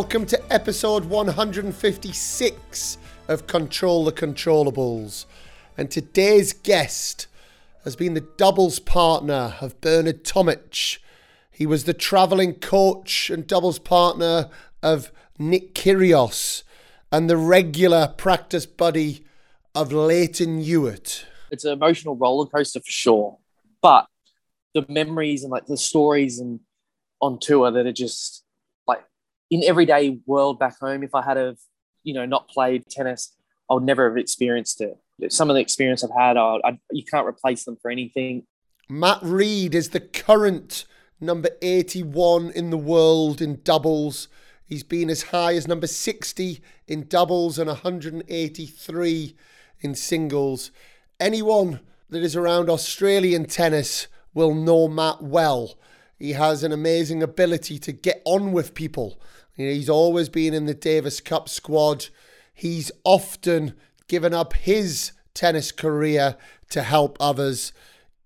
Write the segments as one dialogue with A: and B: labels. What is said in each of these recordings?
A: welcome to episode 156 of Control the Controllables. And today's guest has been the doubles partner of Bernard Tomic. He was the travelling coach and doubles partner of Nick Kyrgios and the regular practice buddy of Lleyton Hewitt.
B: It's an emotional roller coaster for sure, but the memories and like the stories and on tour that are just in everyday world back home. If I had have you know not played tennis, I would never have experienced it. Some of the experience I've had, I, I, you can't replace them for anything.
A: Matt Reid is the current number 81 in the world in doubles. He's been as high as number 60 in doubles and 183 in singles. Anyone that is around Australian tennis will know Matt well. He has an amazing ability to get on with people. You know, he's always been in the Davis Cup squad. He's often given up his tennis career to help others.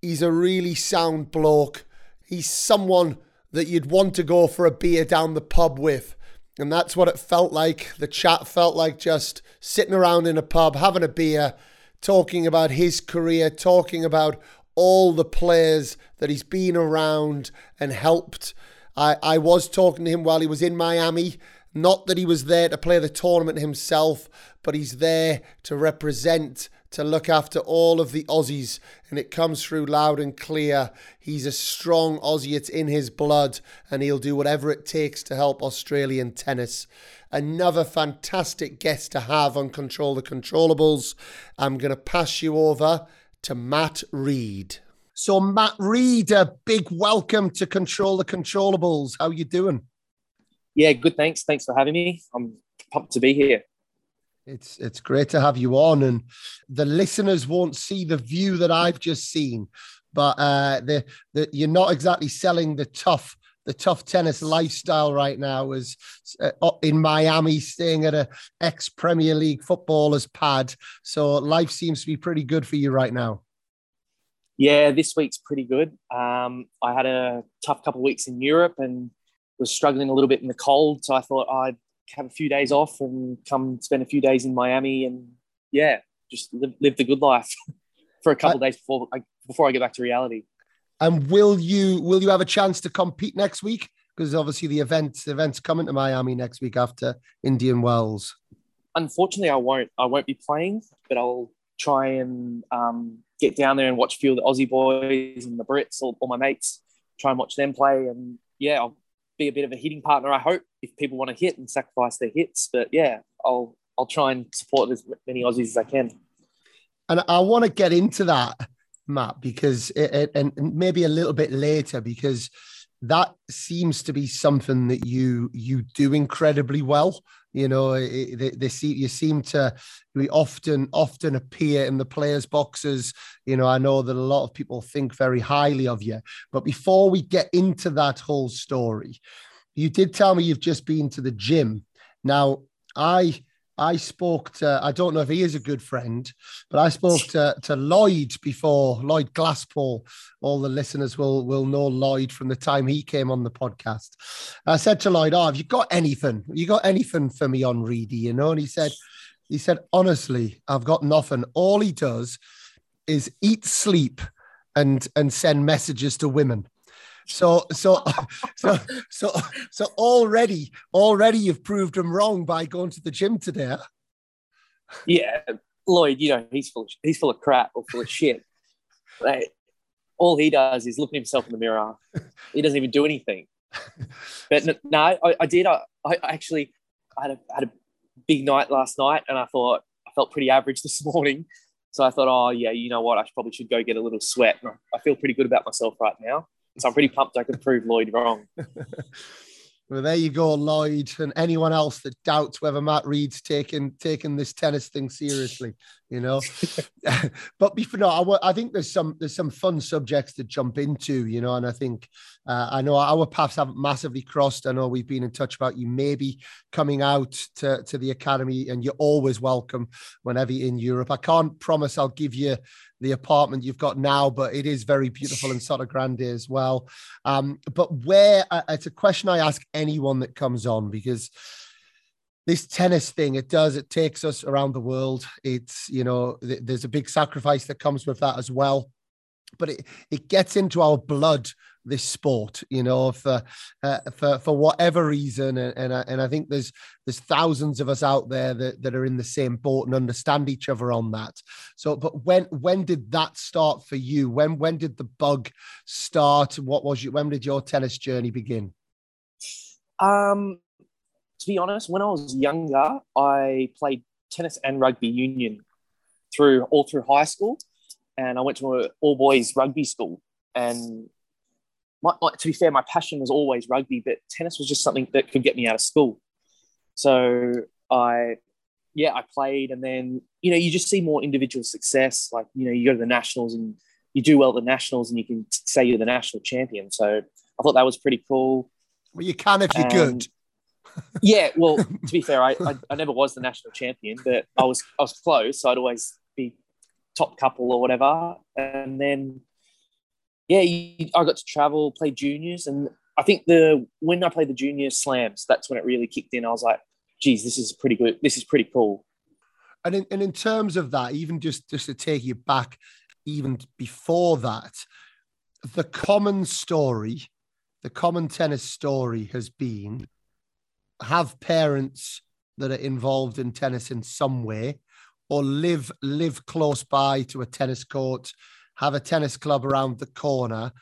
A: He's a really sound bloke. He's someone that you'd want to go for a beer down the pub with. And that's what it felt like. The chat felt like just sitting around in a pub, having a beer, talking about his career, talking about all the players that he's been around and helped. I, I was talking to him while he was in Miami. Not that he was there to play the tournament himself, but he's there to represent, to look after all of the Aussies. And it comes through loud and clear. He's a strong Aussie, it's in his blood, and he'll do whatever it takes to help Australian tennis. Another fantastic guest to have on Control the Controllables. I'm going to pass you over to Matt Reid. So, Matt Reid, a big welcome to Control the Controllables. How you doing?
B: Yeah, good. Thanks. Thanks for having me. I'm pumped to be here.
A: It's it's great to have you on, and the listeners won't see the view that I've just seen, but uh, the, the you're not exactly selling the tough the tough tennis lifestyle right now is uh, in Miami, staying at a ex Premier League footballer's pad. So life seems to be pretty good for you right now.
B: Yeah, this week's pretty good. Um, I had a tough couple of weeks in Europe and was struggling a little bit in the cold. So I thought I'd have a few days off and come spend a few days in Miami and yeah, just live, live the good life for a couple of days before I, before I get back to reality.
A: And will you will you have a chance to compete next week? Because obviously the event the event's coming to Miami next week after Indian Wells.
B: Unfortunately, I won't. I won't be playing, but I'll try and um, get down there and watch a few of the Aussie boys and the Brits, all, all my mates. Try and watch them play, and yeah, I'll be a bit of a hitting partner. I hope if people want to hit and sacrifice their hits, but yeah, I'll I'll try and support as many Aussies as I can.
A: And I want to get into that Matt, because it, and maybe a little bit later because that seems to be something that you you do incredibly well. You know, they, they see you seem to we often often appear in the players' boxes. You know, I know that a lot of people think very highly of you. But before we get into that whole story, you did tell me you've just been to the gym. Now, I I spoke to, I don't know if he is a good friend, but I spoke to, to Lloyd before, Lloyd Glasspool. All the listeners will, will know Lloyd from the time he came on the podcast. I said to Lloyd, Oh, have you got anything? You got anything for me on Reedy, you know? And he said, he said, honestly, I've got nothing. All he does is eat, sleep, and and send messages to women. So so so so so already already you've proved him wrong by going to the gym today.
B: Yeah, Lloyd, you know he's full of, he's full of crap or full of shit. Like, all he does is look at himself in the mirror. He doesn't even do anything. But no, I, I, did. I, I actually I had a, had a big night last night, and I thought I felt pretty average this morning. So I thought, oh yeah, you know what? I probably should go get a little sweat. I feel pretty good about myself right now. So I'm pretty pumped I could prove Lloyd wrong.
A: Well, there you go, Lloyd, and anyone else that doubts whether Matt Reid's taking taking this tennis thing seriously, you know. but before no, I, I think there's some there's some fun subjects to jump into, you know, and I think uh, I know our paths haven't massively crossed. I know we've been in touch about you maybe coming out to, to the academy, and you're always welcome whenever you're in Europe. I can't promise I'll give you the apartment you've got now, but it is very beautiful in Sotogrande as well. Um, but where uh, it's a question I ask anyone that comes on because this tennis thing it does it takes us around the world. It's you know th- there's a big sacrifice that comes with that as well. But it, it gets into our blood this sport you know for uh, for for whatever reason. And and I, and I think there's there's thousands of us out there that, that are in the same boat and understand each other on that. So but when when did that start for you? When when did the bug start? What was you when did your tennis journey begin?
B: Um to be honest when i was younger i played tennis and rugby union through all through high school and i went to an all boys rugby school and my, my, to be fair, my passion was always rugby, but tennis was just something that could get me out of school. So I, yeah, I played, and then you know you just see more individual success. Like you know you go to the nationals and you do well at the nationals, and you can say you're the national champion. So I thought that was pretty cool.
A: Well, you can if you're good.
B: Yeah, well, to be fair, I, I, I never was the national champion, but I was I was close. So I'd always be top couple or whatever, and then yeah, I got to travel, play juniors, and I think the when I played the junior slams, that's when it really kicked in. I was like, geez, this is pretty good. This is pretty cool.
A: And in, and in terms of that, even just just to take you back, even before that, the common story, the common tennis story has been have parents that are involved in tennis in some way or live live close by to a tennis court have a tennis club around the corner.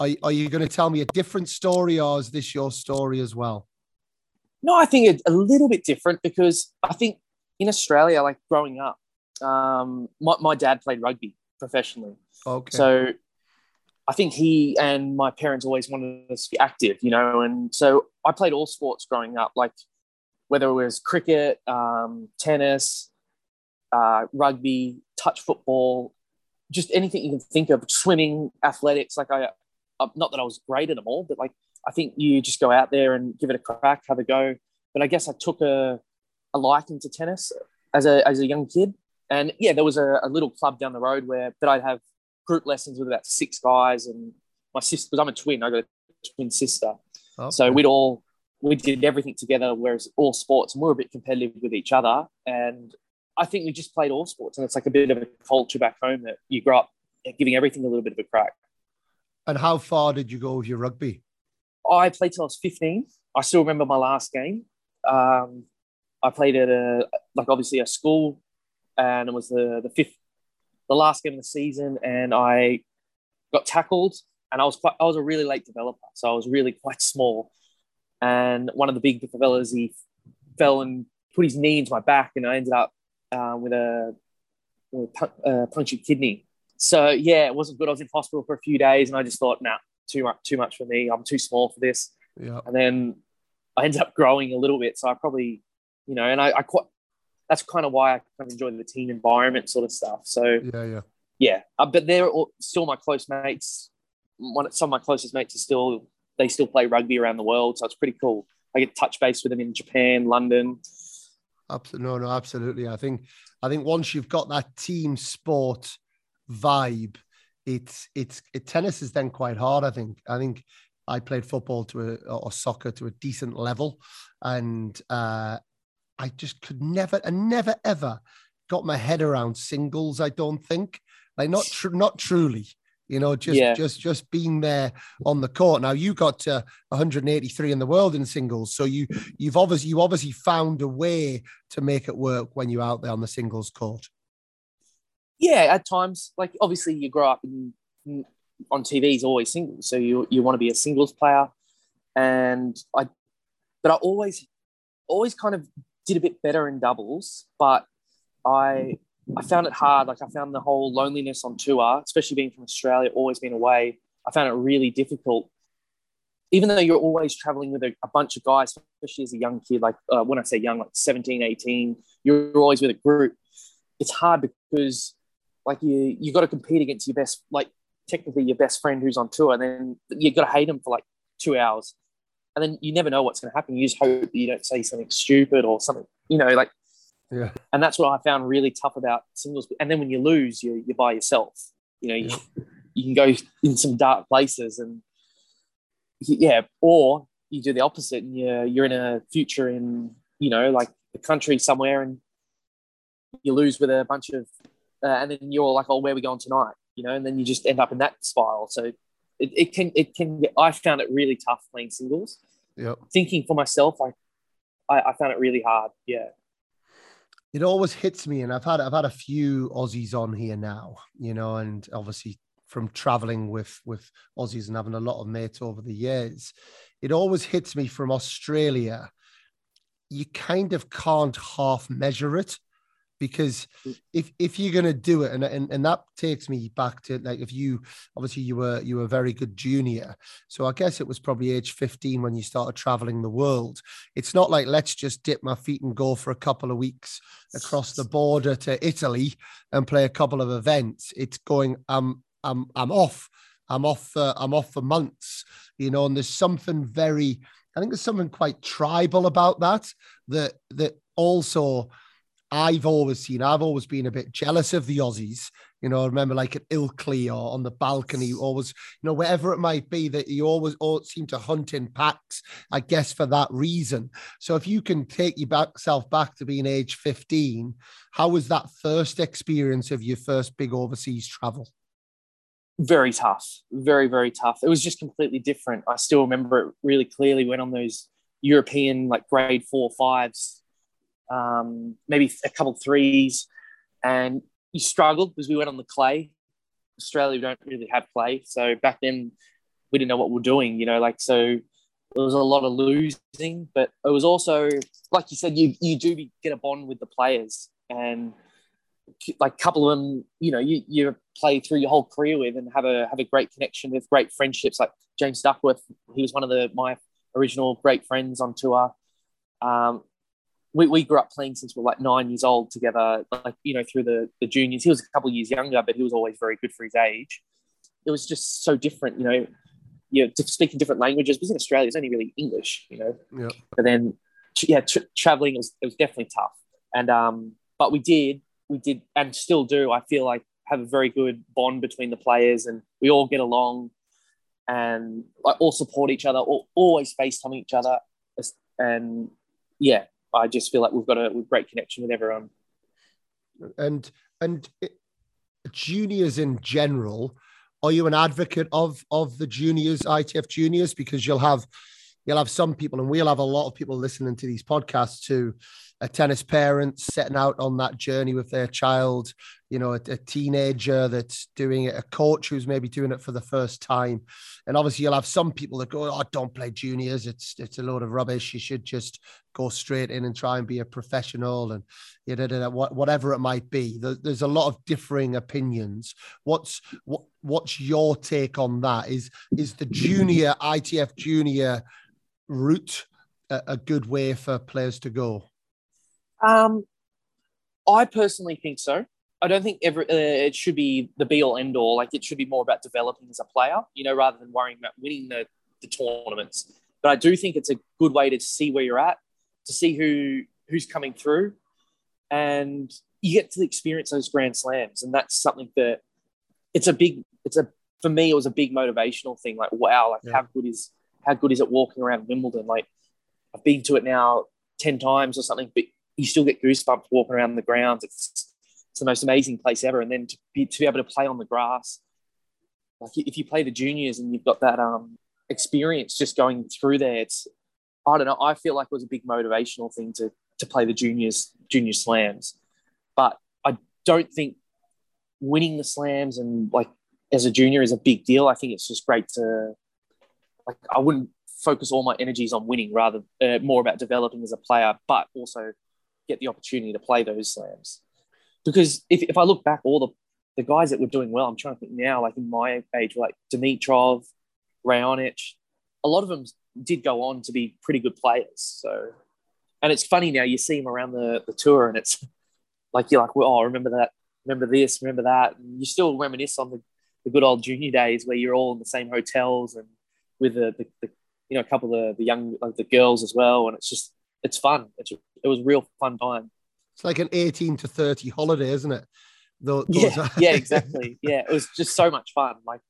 A: Are, are you going to tell me a different story or is this your story as well?
B: No, I think it's a little bit different because I think in Australia, like growing up, um, my, my dad played rugby professionally.
A: Okay.
B: So I think he and my parents always wanted us to be active, you know, and so I played all sports growing up, like whether it was cricket, um, tennis, uh, rugby, touch football, just anything you can think of, swimming, athletics. Like I, uh, not that I was great at them all, but like I think you just go out there and give it a crack, have a go. But I guess I took a, a liking to tennis as a as a young kid, and yeah, there was a, a little club down the road where that I'd have group lessons with about six guys, and my sister because I'm a twin, I got a twin sister, okay. so we'd all we did everything together, whereas all sports, and we were a bit competitive with each other. And I think we just played all sports, and it's like a bit of a culture back home that you grow up giving everything a little bit of a crack.
A: And how far did you go with your rugby?
B: I played till I was 15. I still remember my last game. Um, I played at a like obviously a school, and it was the the fifth, the last game of the season, and I got tackled, and I was quite I was a really late developer, so I was really quite small, and one of the big fellas he fell and put his knee into my back, and I ended up uh, with a, with a uh, punctured kidney. So yeah, it wasn't good. I was in hospital for a few days, and I just thought, nah, too much, too much for me. I'm too small for this.
A: Yeah.
B: And then I ended up growing a little bit, so I probably, you know, and I, I quite. That's kind of why I kind of enjoy the team environment sort of stuff. So
A: yeah, yeah,
B: yeah. Uh, but they're all, still my close mates. One, some of my closest mates are still they still play rugby around the world, so it's pretty cool. I get touch base with them in Japan, London,
A: Absolutely, no, no, absolutely. I think, I think once you've got that team sport vibe, it's it's it, tennis is then quite hard. I think. I think I played football to a or soccer to a decent level, and uh, I just could never and never ever got my head around singles. I don't think like not tr- not truly you know, just yeah. just just being there on the court. Now you got to 183 in the world in singles, so you you've obviously you obviously found a way to make it work when you're out there on the singles court.
B: Yeah, at times, like obviously you grow up in, in on TV is always singles, so you you want to be a singles player, and I, but I always always kind of did a bit better in doubles, but I I found it hard. Like I found the whole loneliness on tour, especially being from Australia, always been away. I found it really difficult. Even though you're always traveling with a, a bunch of guys, especially as a young kid, like uh, when I say young, like 17, 18, you're always with a group. It's hard because like you, you got to compete against your best, like technically your best friend who's on tour. And then you got to hate him for like two hours. And then you never know what's going to happen. You just hope that you don't say something stupid or something, you know, like
A: yeah.
B: And that's what I found really tough about singles. And then when you lose, you, you're by yourself. You know, you, you can go in some dark places and yeah, or you do the opposite and you're, you're in a future in, you know, like the country somewhere and you lose with a bunch of, uh, and then you're like, oh, where are we going tonight? You know, and then you just end up in that spiral. So it, it can, it can, get, I found it really tough playing singles.
A: Yeah.
B: Thinking for myself, I, I, I found it really hard. Yeah.
A: It always hits me, and I've had I've had a few Aussies on here now, you know, and obviously from traveling with with Aussies and having a lot of mates over the years, it always hits me from Australia. You kind of can't half measure it because mm. if if you're going to do it and, and and that takes me back to like if you obviously you were you were a very good junior. So i guess it was probably age 15 when you started traveling the world. It's not like let's just dip my feet and go for a couple of weeks across the border to italy and play a couple of events. It's going um i'm i'm off. I'm off for, i'm off for months you know and there's something very i think there's something quite tribal about that that that also I've always seen, I've always been a bit jealous of the Aussies. You know, I remember like at Ilkley or on the balcony, always, you know, wherever it might be, that you always all seem to hunt in packs, I guess, for that reason. So if you can take yourself back to being age 15, how was that first experience of your first big overseas travel?
B: Very tough, very, very tough. It was just completely different. I still remember it really clearly. Went on those European, like grade four, fives um, maybe a couple threes, and you struggled because we went on the clay. Australia, we don't really have clay, so back then we didn't know what we are doing. You know, like so there was a lot of losing, but it was also like you said, you you do get a bond with the players, and like a couple of them, you know, you you play through your whole career with and have a have a great connection with, great friendships. Like James Duckworth, he was one of the my original great friends on tour. Um, we, we grew up playing since we were like nine years old together, like, you know, through the, the juniors. He was a couple of years younger, but he was always very good for his age. It was just so different, you know, you know, speaking different languages. Because in Australia, it's only really English, you know.
A: Yeah.
B: But then, yeah, tra- traveling was it was definitely tough. And um, but we did, we did, and still do. I feel like have a very good bond between the players, and we all get along, and like all support each other, all, always FaceTime each other, and yeah, I just feel like we've got a great connection with everyone.
A: And and it, juniors in general, are you an advocate of of the juniors, ITF juniors? Because you'll have you'll have some people, and we'll have a lot of people listening to these podcasts who a tennis parent setting out on that journey with their child, you know, a, a, teenager that's doing it, a coach who's maybe doing it for the first time. And obviously you'll have some people that go, Oh, don't play juniors. It's it's a load of rubbish. You should just go straight in and try and be a professional and you know, whatever it might be. There's a lot of differing opinions. What's what what's your take on that? Is is the junior ITF junior route a, a good way for players to go?
B: Um, I personally think so. I don't think every, uh, it should be the be all end all. Like it should be more about developing as a player, you know, rather than worrying about winning the, the tournaments. But I do think it's a good way to see where you're at, to see who who's coming through, and you get to experience those grand slams, and that's something that it's a big. It's a for me, it was a big motivational thing. Like wow, like yeah. how good is how good is it walking around Wimbledon? Like I've been to it now ten times or something, but you still get goosebumps walking around the grounds. It's, it's the most amazing place ever. And then to be, to be able to play on the grass, like if you play the juniors and you've got that um, experience just going through there, it's, I don't know, I feel like it was a big motivational thing to, to play the juniors, junior slams. But I don't think winning the slams and like as a junior is a big deal. I think it's just great to, like, I wouldn't focus all my energies on winning rather uh, more about developing as a player, but also get the opportunity to play those slams. Because if, if I look back, all the, the guys that were doing well, I'm trying to think now, like in my age, like Dimitrov, Raonic, a lot of them did go on to be pretty good players. So, and it's funny now, you see them around the, the tour and it's like, you're like, well, oh, remember that, remember this, remember that. And you still reminisce on the, the good old junior days where you're all in the same hotels and with the, the, the you know, a couple of the young, like the girls as well. And it's just, it's fun. It's, it was real fun time.
A: It's like an 18 to 30 holiday, isn't it?
B: Those, yeah, yeah, exactly. Yeah, it was just so much fun. Like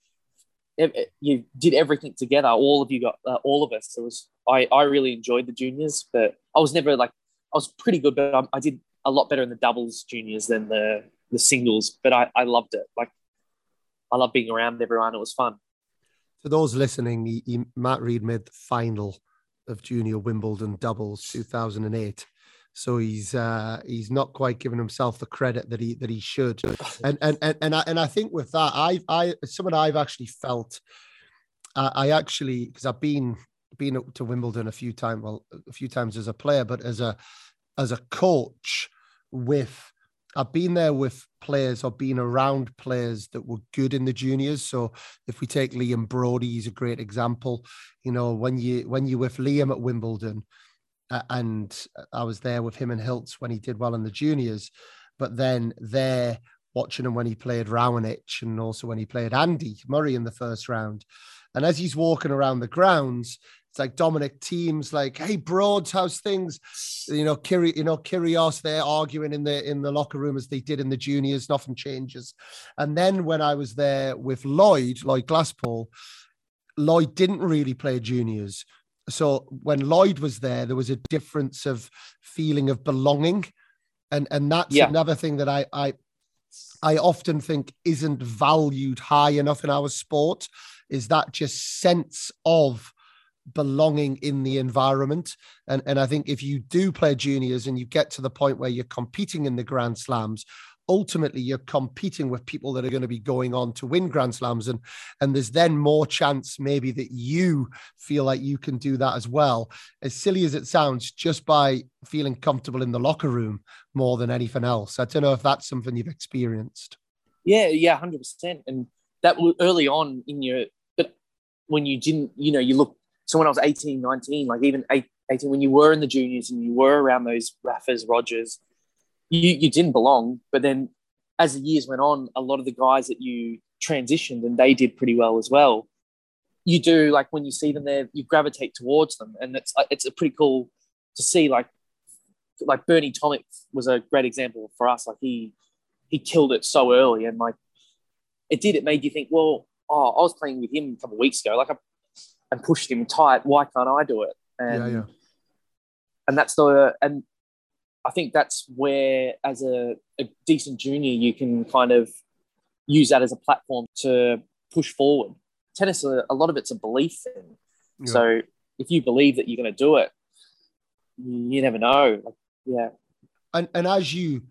B: it, it, you did everything together. All of you got, uh, all of us. It was, I, I really enjoyed the juniors, but I was never like, I was pretty good, but I, I did a lot better in the doubles juniors than the the singles. But I, I loved it. Like I love being around everyone. It was fun.
A: For those listening, he, he, Matt Reid made the final of Junior Wimbledon doubles 2008. So he's uh, he's not quite giving himself the credit that he that he should. And and and and I, and I think with that, I I someone I've actually felt. Uh, I actually because I've been been up to Wimbledon a few times, well, a few times as a player, but as a as a coach with I've been there with players or been around players that were good in the juniors. So if we take Liam Broady, he's a great example. You know, when you when you with Liam at Wimbledon, uh, and I was there with him and Hiltz when he did well in the juniors, but then there watching him when he played Raonic and also when he played Andy Murray in the first round. And as he's walking around the grounds, it's like Dominic Thiem's like, "Hey, Broads, how's things?" You know, Kiri, you know, Kyrgios, they're arguing in the in the locker room as they did in the juniors. Nothing changes. And then when I was there with Lloyd, Lloyd Glasspool, Lloyd didn't really play juniors. So when Lloyd was there, there was a difference of feeling of belonging, and and that's yeah. another thing that I I I often think isn't valued high enough in our sport. Is that just sense of belonging in the environment. And, and I think if you do play juniors and you get to the point where you're competing in the Grand Slams, ultimately you're competing with people that are going to be going on to win grand slams. And and there's then more chance maybe that you feel like you can do that as well. As silly as it sounds just by feeling comfortable in the locker room more than anything else. I don't know if that's something you've experienced.
B: Yeah yeah 100% and that early on in your but when you didn't you know you look so when I was 18, 19, like even 18, when you were in the juniors and you were around those Raffers, Rogers, you, you didn't belong. But then as the years went on, a lot of the guys that you transitioned and they did pretty well as well. You do like when you see them there, you gravitate towards them, and it's uh, it's a pretty cool to see. Like like Bernie Tomic was a great example for us. Like he he killed it so early, and like it did. It made you think, well, oh, I was playing with him a couple of weeks ago. Like I and pushed him tight. Why can't I do it? And, yeah, yeah. And that's the and I think that's where, as a, a decent junior, you can kind of use that as a platform to push forward. Tennis, a, a lot of it's a belief thing. Yeah. So if you believe that you're going to do it, you never know. Like, yeah.
A: And and as you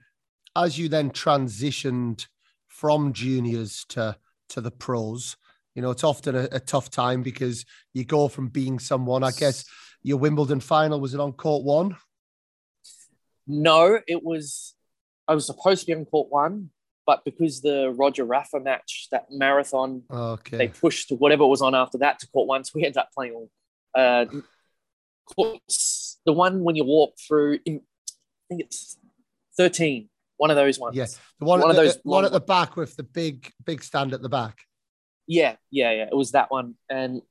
A: as you then transitioned from juniors to to the pros, you know, it's often a, a, tough time because you go from being someone. I guess your Wimbledon final was it on court one?
B: No, it was. I was supposed to be on court one, but because the Roger Rafa match, that marathon, okay. they pushed whatever was on after that to court one. So we ended up playing on uh, courts. The one when you walk through, in, I think it's thirteen. One of those ones.
A: Yeah, the one, one of those. One at the back with the big, big stand at the back.
B: Yeah, yeah, yeah. It was that one. And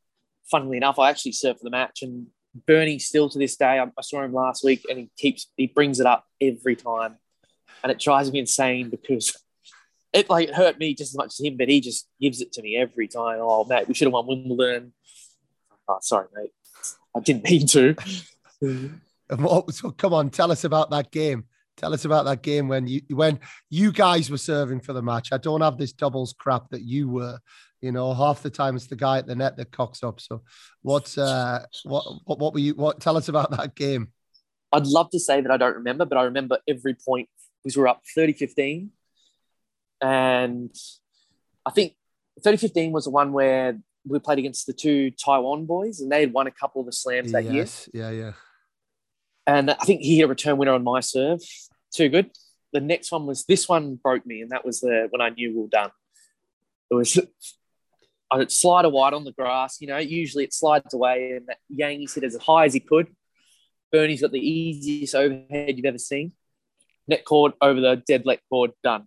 B: funnily enough, I actually served for the match. And Bernie, still to this day, I, I saw him last week, and he keeps he brings it up every time, and it drives me insane because it like hurt me just as much as him, but he just gives it to me every time. Oh, mate, we should have won Wimbledon. Oh, sorry, mate. I didn't mean to.
A: Oh, so come on, tell us about that game. Tell us about that game when you when you guys were serving for the match. I don't have this doubles crap that you were. You know, half the time it's the guy at the net that cocks up. So, what's uh, what what what were you? What tell us about that game?
B: I'd love to say that I don't remember, but I remember every point because we were up 30-15. and I think 30-15 was the one where we played against the two Taiwan boys, and they had won a couple of the slams that
A: yes. year. Yeah, yeah.
B: And I think he hit a return winner on my serve. Too good. The next one was this one broke me, and that was the when I knew we were done. It was Uh, I'd slide a wide on the grass. You know, usually it slides away, and Yangi's hit as high as he could. Bernie's got the easiest overhead you've ever seen. Net cord over the dead let cord, done.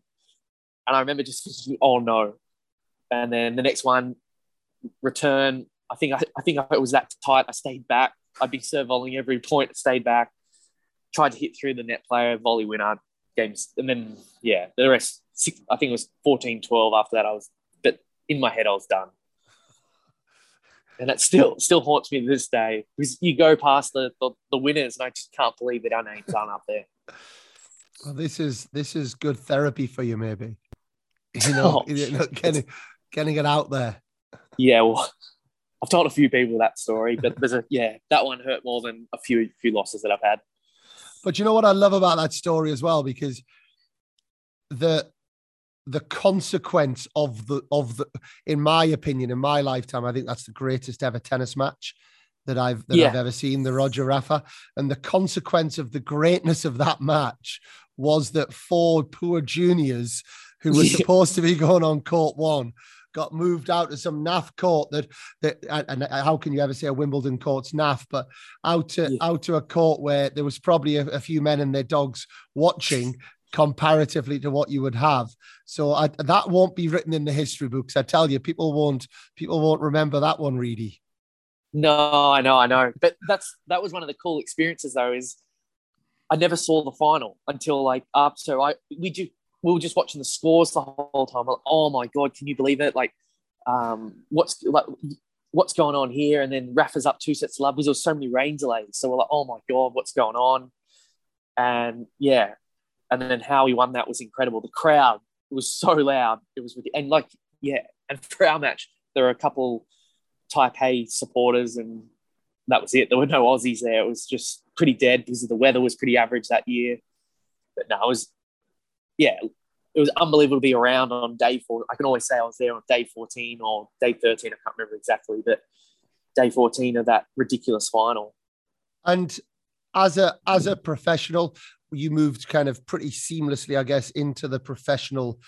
B: And I remember just thinking, oh no. And then the next one, return. I think I, I think it was that tight. I stayed back. I'd be serve volleying every point, stayed back, tried to hit through the net player, volley winner, games. And then, yeah, the rest, six, I think it was 14 12 after that. I was in my head, I was done. and that still still haunts me to this day because you go past the, the, the winners and I just can't believe that our names aren't up there.
A: Well, this is this is good therapy for you, maybe. You know, oh, you know getting getting it out there.
B: Yeah, well, I've told a few people that story, but there's a yeah, that one hurt more than a few few losses that I've had.
A: But you know what I love about that story as well, because the the consequence of the of the in my opinion in my lifetime i think that's the greatest ever tennis match that i've that yeah. i've ever seen the roger rafa and the consequence of the greatness of that match was that four poor juniors who were supposed to be going on court one got moved out to some naff court that that and how can you ever say a Wimbledon court's naff, but out to yeah. out to a court where there was probably a, a, few men and their dogs watching comparatively to what you would have. So I, that won't be written in the history books. I tell you, people won't people won't remember that one, Reedy.
B: No, I know, I know. But that's that was one of the cool experiences though, is I never saw the final until like up. So I we do we were just watching the scores the whole time. Like, oh my god, can you believe it? Like, um, what's like what's going on here? And then Rafa's up two sets of love because there was so many rain delays. So we're like, oh my god, what's going on? And yeah, and then how he won that was incredible. The crowd was so loud. It was with and like yeah, and for our match, there were a couple Taipei supporters, and that was it. There were no Aussies there. It was just pretty dead because the weather was pretty average that year. But no, it was yeah, it was unbelievable to be around on day four. I can always say I was there on day 14 or day 13. I can't remember exactly, but day 14 of that ridiculous final.
A: And as a as a professional, you moved kind of pretty seamlessly, I guess, into the professional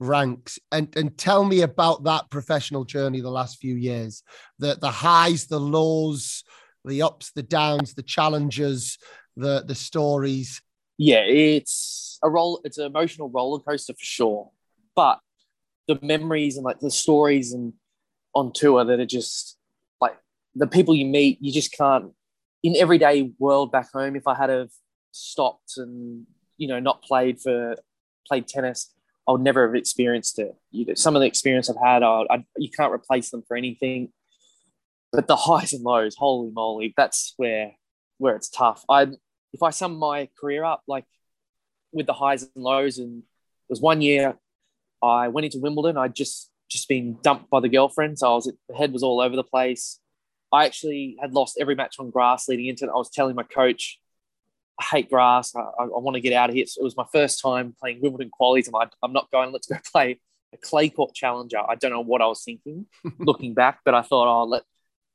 A: ranks. And and tell me about that professional journey the last few years. The the highs, the lows, the ups, the downs, the challenges, the the stories.
B: Yeah, it's a roll, it's an emotional roller coaster for sure. But the memories and like the stories and on tour that are just like the people you meet, you just can't in everyday world back home. If I had have stopped and you know not played for played tennis, I would never have experienced it. You know, some of the experience I've had, I, I, you can't replace them for anything. But the highs and lows, holy moly, that's where where it's tough. I if I sum my career up, like with the highs and lows, and it was one year I went into Wimbledon. I'd just just been dumped by the girlfriend, so I was the head was all over the place. I actually had lost every match on grass leading into it. I was telling my coach, I hate grass. I, I, I want to get out of here. So it was my first time playing Wimbledon qualies. I'm I'm not going. Let's go play a clay court challenger. I don't know what I was thinking looking back, but I thought, oh, let.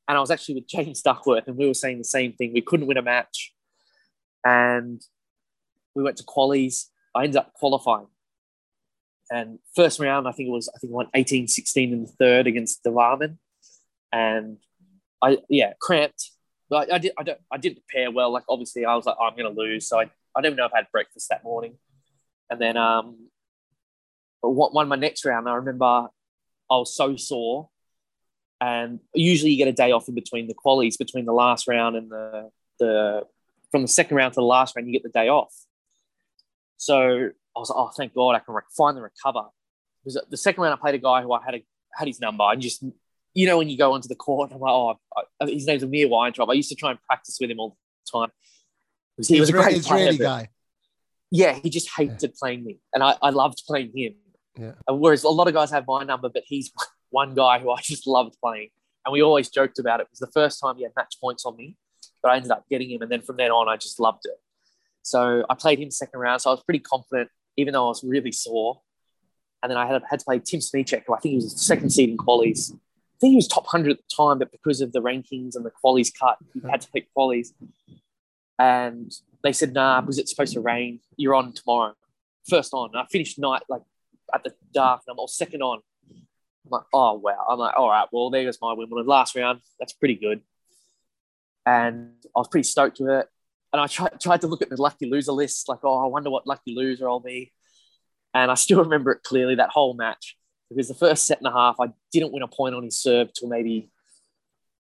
B: And I was actually with James Duckworth, and we were saying the same thing. We couldn't win a match, and we went to qualies. I ended up qualifying, and first round, I think it was, I think I won 18, 16 in the third against Devvarman, and I yeah cramped but I, I did. I don't. I didn't prepare well. Like obviously, I was like, oh, I'm going to lose. So I, I don't even know if I had breakfast that morning. And then um, one my next round, I remember I was so sore, and usually you get a day off in between the qualies, between the last round and the the from the second round to the last round, you get the day off. So I was like, oh, thank God, I can re- finally recover. Because the second round, I played a guy who I had a, had his number. I just you know, when you go onto the court, I'm like, oh, I, his name's Amir Weintraub. I used to try and practice with him all the time.
A: He was a great Israeli guy.
B: Yeah, he just hated yeah. playing me, and I, I loved playing him. Yeah. Whereas a lot of guys have my number, but he's one guy who I just loved playing, and we always joked about it. It was the first time he had match points on me, but I ended up getting him, and then from then on, I just loved it. So I played him second round, so I was pretty confident, even though I was really sore. And then I had, had to play Tim Smyczek, who I think he was second seed in qualies think he was top 100 at the time, but because of the rankings and the qualies cut, he mm-hmm. had to pick qualies. And they said, nah, because it's supposed to rain. You're on tomorrow. First on. And I finished night like at the dark and I'm all second on. I'm like, oh, wow. I'm like, all right, well, there goes my Wimbledon. Last round, that's pretty good. And I was pretty stoked with it. And I tried, tried to look at the lucky loser list, like, oh, I wonder what lucky loser I'll be. And I still remember it clearly that whole match because the first set and a half, I didn't win a point on his serve till maybe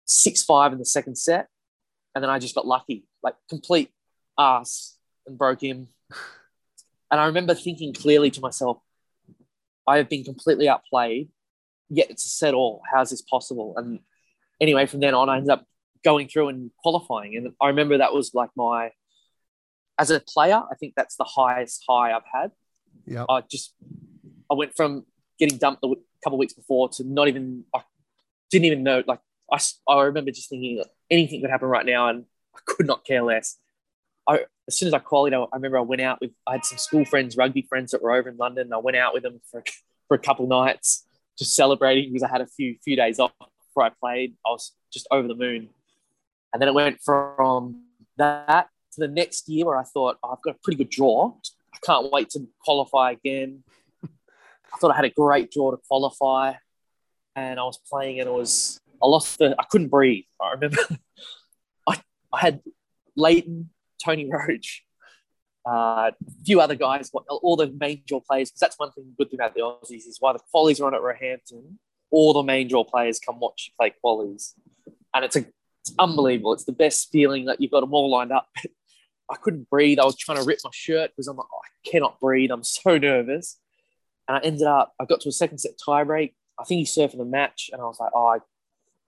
B: six five in the second set, and then I just got lucky, like complete ass, and broke him. And I remember thinking clearly to myself, I have been completely outplayed, yet it's a set all. How's this possible? And anyway, from then on, I ended up going through and qualifying. And I remember that was like my, as a player, I think that's the highest high I've had.
A: Yeah.
B: I just, I went from getting dumped a couple weeks before to not even, I didn't even know, like, I, I remember just thinking anything could happen right now and I could not care less. I, as soon as I qualified, I, I remember I went out with, I had some school friends, rugby friends that were over in London. And I went out with them for, for a couple nights, just celebrating because I had a few, few days off before I played. I was just over the moon. And then it went from that to the next year where I thought, oh, I've got a pretty good draw. I can't wait to qualify again. I thought I had a great draw to qualify. And I was playing and it was, I lost the, I couldn't breathe. I remember I, I had Lleyton, Tony Roche, uh, a few other guys, all the main draw players, because that's one thing good thing about the Aussies is why the qualies are on at Roehampton, all the main draw players come watch you play qualies. And it's a it's unbelievable. It's the best feeling that you've got them all lined up. I couldn't breathe. I was trying to rip my shirt because I'm like, oh, I cannot breathe. I'm so nervous. And I ended up, I got to a second set tie break. I think he served in the match. And I was like, oh, I,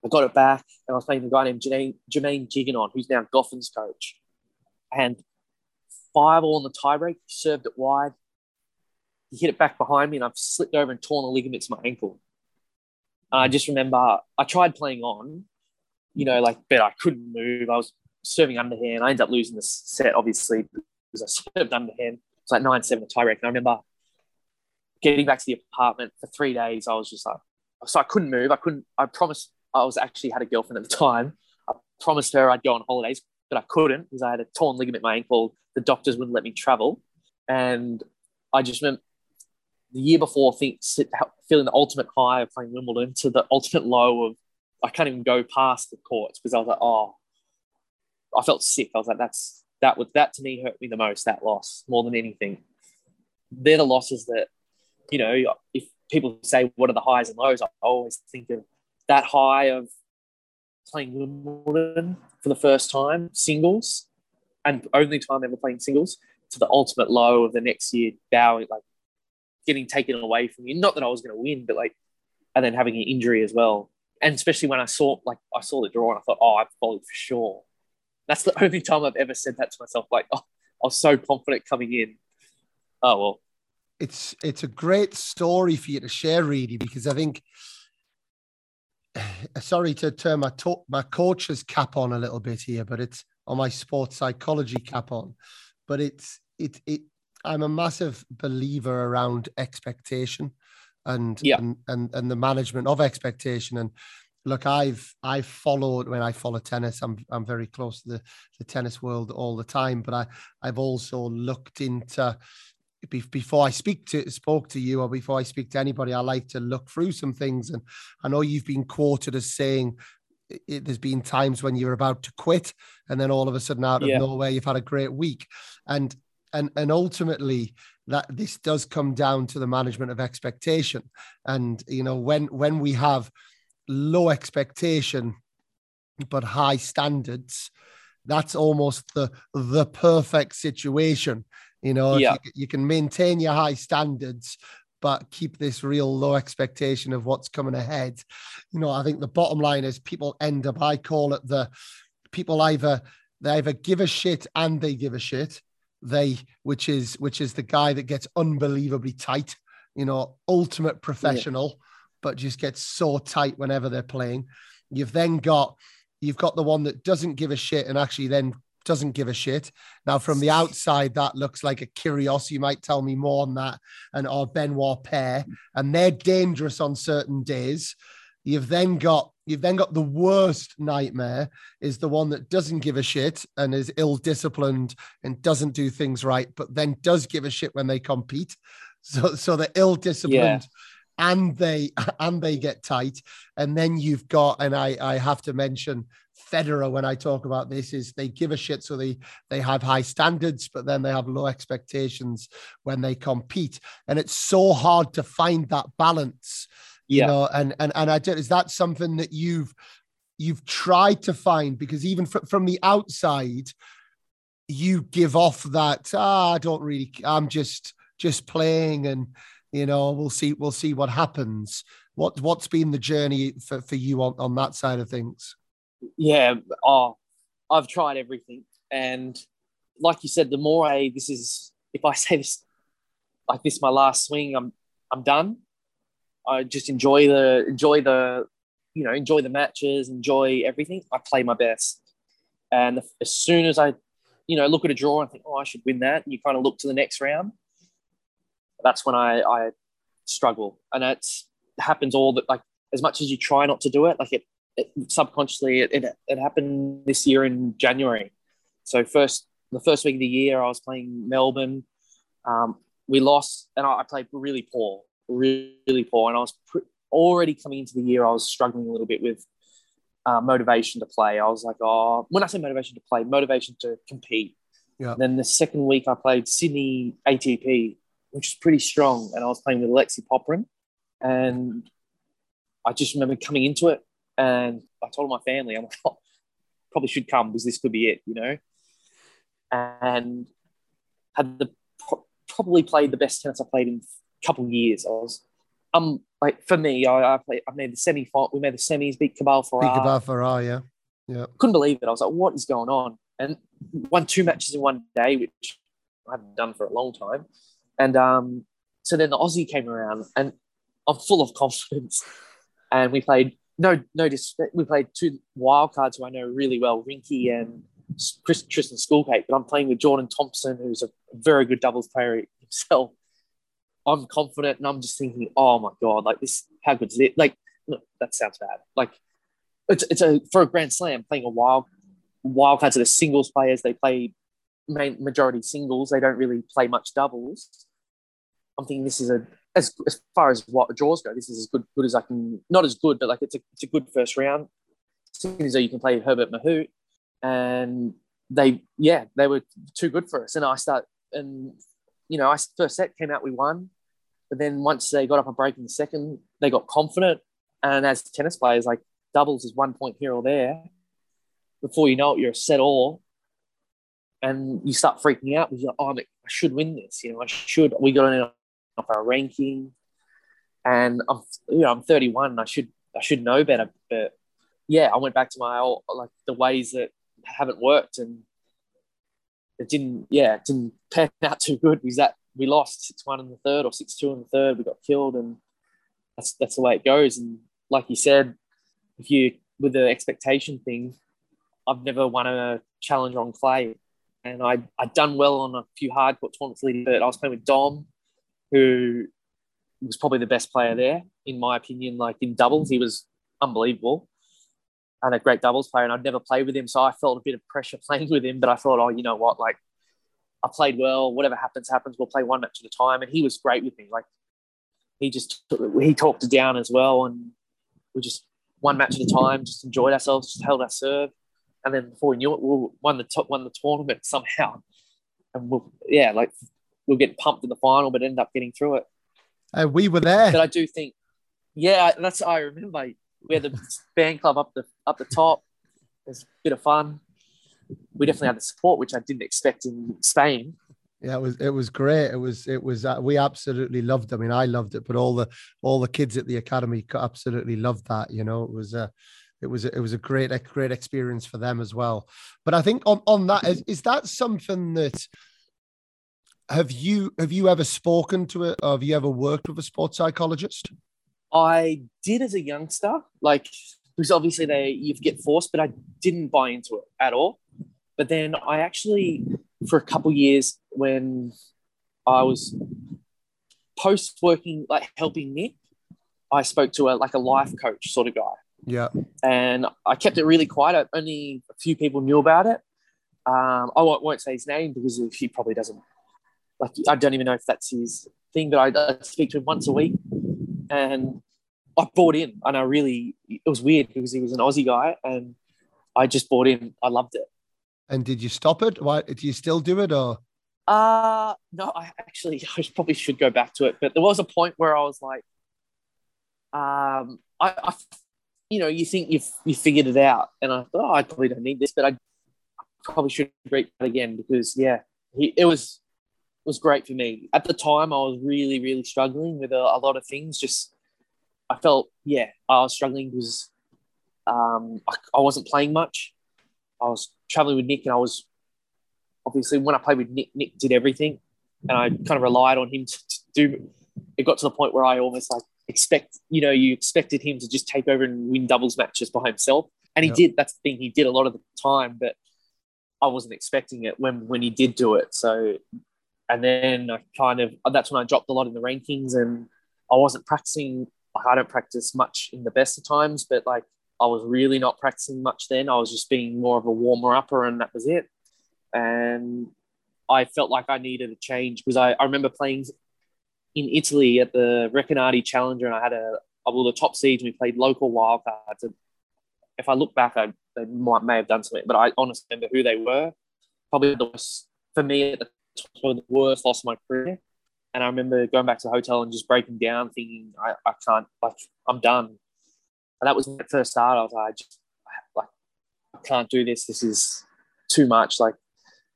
B: I got it back. And I was playing a guy named Germain, Germain Gigounon, who's now Goffin's coach. And five all in the tie break. Served it wide. He hit it back behind me, and I've slipped over and torn the ligaments of my ankle. And I just remember I tried playing on, you know, like, but I couldn't move. I was serving underhand. I ended up losing the set, obviously, because I served underhand. It's like 9 7 tie break. And I remember getting back to the apartment for three days. I was just like, so I couldn't move. I couldn't, I promised, I was actually had a girlfriend at the time. I promised her I'd go on holidays, but I couldn't because I had a torn ligament in my ankle. The doctors wouldn't let me travel. And I just remember the year before, think, feeling the ultimate high of playing Wimbledon to the ultimate low of I can't even go past the courts because I was like, oh, I felt sick. I was like, that's that was that to me hurt me the most. That loss more than anything. They're the losses that you know. If people say what are the highs and lows, I always think of that high of playing Wimbledon for the first time, singles, and only time ever playing singles, to the ultimate low of the next year, bowing like getting taken away from you. Not that I was going to win, but like, and then having an injury as well and especially when I saw like I saw the draw and I thought, oh, I've followed for sure. That's the only time I've ever said that to myself. Like, oh, I was so confident coming in. Oh well.
A: It's it's a great story for you to share, really, because I think. Sorry to turn my to- my coach's cap on a little bit here, but it's on my sports psychology cap on. But it's it it. I'm a massive believer around expectation and
B: yeah.
A: and, and and the management of expectation and look i've i've followed when i follow tennis i'm i'm very close to the, the tennis world all the time but i i've also looked into before I speak to spoke to you or before I speak to anybody, I like to look through some things. And I know you've been quoted as saying it, there's been times when you're about to quit, and then all of a sudden, out of yeah. nowhere, you've had a great week. And and and ultimately, that this does come down to the management of expectation and you know when when we have low expectation but high standards that's almost the the perfect situation you know
B: yeah.
A: you, you can maintain your high standards but keep this real low expectation of what's coming ahead you know i think the bottom line is people end up i call it the people either they either give a shit and they give a shit they, which is which is the guy that gets unbelievably tight, you know, ultimate professional, yeah. but just gets so tight whenever they're playing. You've then got you've got the one that doesn't give a shit and actually then doesn't give a shit. Now, from the outside, that looks like a Kyrgios. You might tell me more on that, and or Benoit Paire, and they're dangerous on certain days. You've then got you've then got the worst nightmare is the one that doesn't give a shit and is ill disciplined and doesn't do things right, but then does give a shit when they compete. So so they're ill disciplined. Yeah. And they and they get tight, and then you've got, and I I have to mention Federer when I talk about this is they give a shit, so they they have high standards, but then they have low expectations when they compete, and it's so hard to find that balance you know and and and i just is that something that you've you've tried to find because even fr- from the outside you give off that ah, i don't really i'm just just playing and You know, we'll see. We'll see what happens. What What's been the journey for, for you on, on that side of things?
B: Yeah. Oh, I've tried everything, and like you said, the more I this is if I say this like this my last swing, I'm I'm done. I just enjoy the enjoy the you know enjoy the matches, enjoy everything. I play my best, and as soon as I you know look at a draw and think, oh, I should win that, and you kind of look to the next round. That's when I I struggle, and it happens all that like as much as you try not to do it, like it, it subconsciously it, it, it happened this year in January. So first the first week of the year, I was playing Melbourne. Um, we lost, and I, I, played really poor, really, really poor. And I was pr- already coming into the year, I was struggling a little bit with uh, motivation to play. I was like, oh, when I say motivation to play, motivation to compete. Yeah. Then the second week, I played Sydney ATP, which is pretty strong, and I was playing with Alexei Popyrin, and I just remember coming into it, and I told my family, I'm like, oh, probably should come because this could be it, you know. And had the probably played the best tennis I played in a couple of years. I was, um, like for me, I, I played. I made the semi. Final, we made the semis. Beat Cabal Farah.
A: Beat Cabal Farah, yeah, yeah.
B: Couldn't believe it. I was like, what is going on? And won two matches in one day, which I hadn't done for a long time. And um, so then the Aussie came around, and I'm full of confidence. And we played no no. We played two wild cards who I know really well, Rinky and Chris, Tristan Schoolkate, but I'm playing with Jordan Thompson, who's a very good doubles player himself. I'm confident and I'm just thinking, oh my God, like this, how good is it? Like, no, that sounds bad. Like, it's, it's a, for a Grand Slam, playing a wild, wild cards are the singles players. They play main majority singles. They don't really play much doubles. I'm thinking this is a, as, as far as what draws go, this is as good, good as I can, not as good, but like it's a, it's a good first round. As though you can play Herbert Mahut and they yeah they were too good for us. And i start and you know i first set came out we won. But then once they got up a break in the second they got confident. And as tennis players like doubles is one point here or there. Before you know it you're a set all. And you start freaking out. Because you're like, oh i should win this. You know i should we got an off our ranking. And i'm you know i'm 31 and i should i should know better but yeah i went back to my old like the ways that haven't worked and it didn't yeah it didn't pan out too good because that we lost six one in the third or six two in the third. We got killed and that's that's the way it goes. And like you said if you with the expectation thing I've never won a challenge on clay. And I I'd done well on a few hard court tournaments leading but I was playing with Dom who was probably the best player there in my opinion like in doubles he was unbelievable and a great doubles player, and I'd never played with him, so I felt a bit of pressure playing with him. But I thought, oh, you know what, like I played well. Whatever happens, happens. We'll play one match at a time, and he was great with me. Like he just he talked it down as well, and we just one match at a time, just enjoyed ourselves, just held our serve, and then before we knew it, we won the top, won the tournament somehow, and we'll, yeah, like we'll get pumped in the final, but end up getting through it.
A: Uh, we were there.
B: But I do think, yeah, that's I remember we had the band club up the up the top. It was a bit of fun. We definitely had the support, which I didn't expect in Spain.
A: Yeah, it was it was great. It was it was uh, we absolutely loved. It. I mean, I loved it, but all the all the kids at the academy absolutely loved that. You know, it was a it was a, it was a great a great experience for them as well. But I think on on that is is that something that have you have you ever spoken to it? Have you ever worked with a sports psychologist?
B: I did as a youngster, like because obviously they you get forced, but I didn't buy into it at all. But then I actually, for a couple years, when I was post working, like helping Nick, I spoke to a like a life coach sort of guy.
A: Yeah.
B: And I kept it really quiet. Only a few people knew about it. Um, I won't, won't, say his name because he probably doesn't like. I don't even know if that's his thing, but I, I speak to him once a week and I bought in, and I really it was weird because he was an Aussie guy, and I just bought in. I loved it.
A: And did you stop it? Why do you still do it or?
B: Uh no, I actually I probably should go back to it, but there was a point where I was like, um, I, I you know, you think you've you figured it out, and I thought oh, I probably don't need this, but I probably should read that again because yeah, he, it was was great for me. At the time, I was really, really struggling with a, a lot of things. Just, I felt, yeah, I was struggling because um, I, I wasn't playing much. I was traveling with Nick, and I was obviously when I played with Nick, Nick did everything, and I kind of relied on him to, to do. It got to the point where I almost like expect, you know, you expected him to just take over and win doubles matches by himself, and he yep. did. That's the thing, he did a lot of the time, but I wasn't expecting it when when he did do it. So and then I kind of that's when I dropped a lot in the rankings, and I wasn't practicing. Like I don't practice much in the best of times, but like I was really not practicing much then. I was just being more of a warmer upper, and that was it. And I felt like I needed a change because I, I remember playing in Italy at the Recanati Challenger, and I had a I was the top seeds. We played local wildcards. And if I look back, I they might may have done something, but I honestly remember who they were. Probably the worst for me at the the worst loss of my career. And I remember going back to the hotel and just breaking down, thinking, I, I can't, like, I'm done. And that was my first start. I was like, I just, like, I can't do this. This is too much. Like,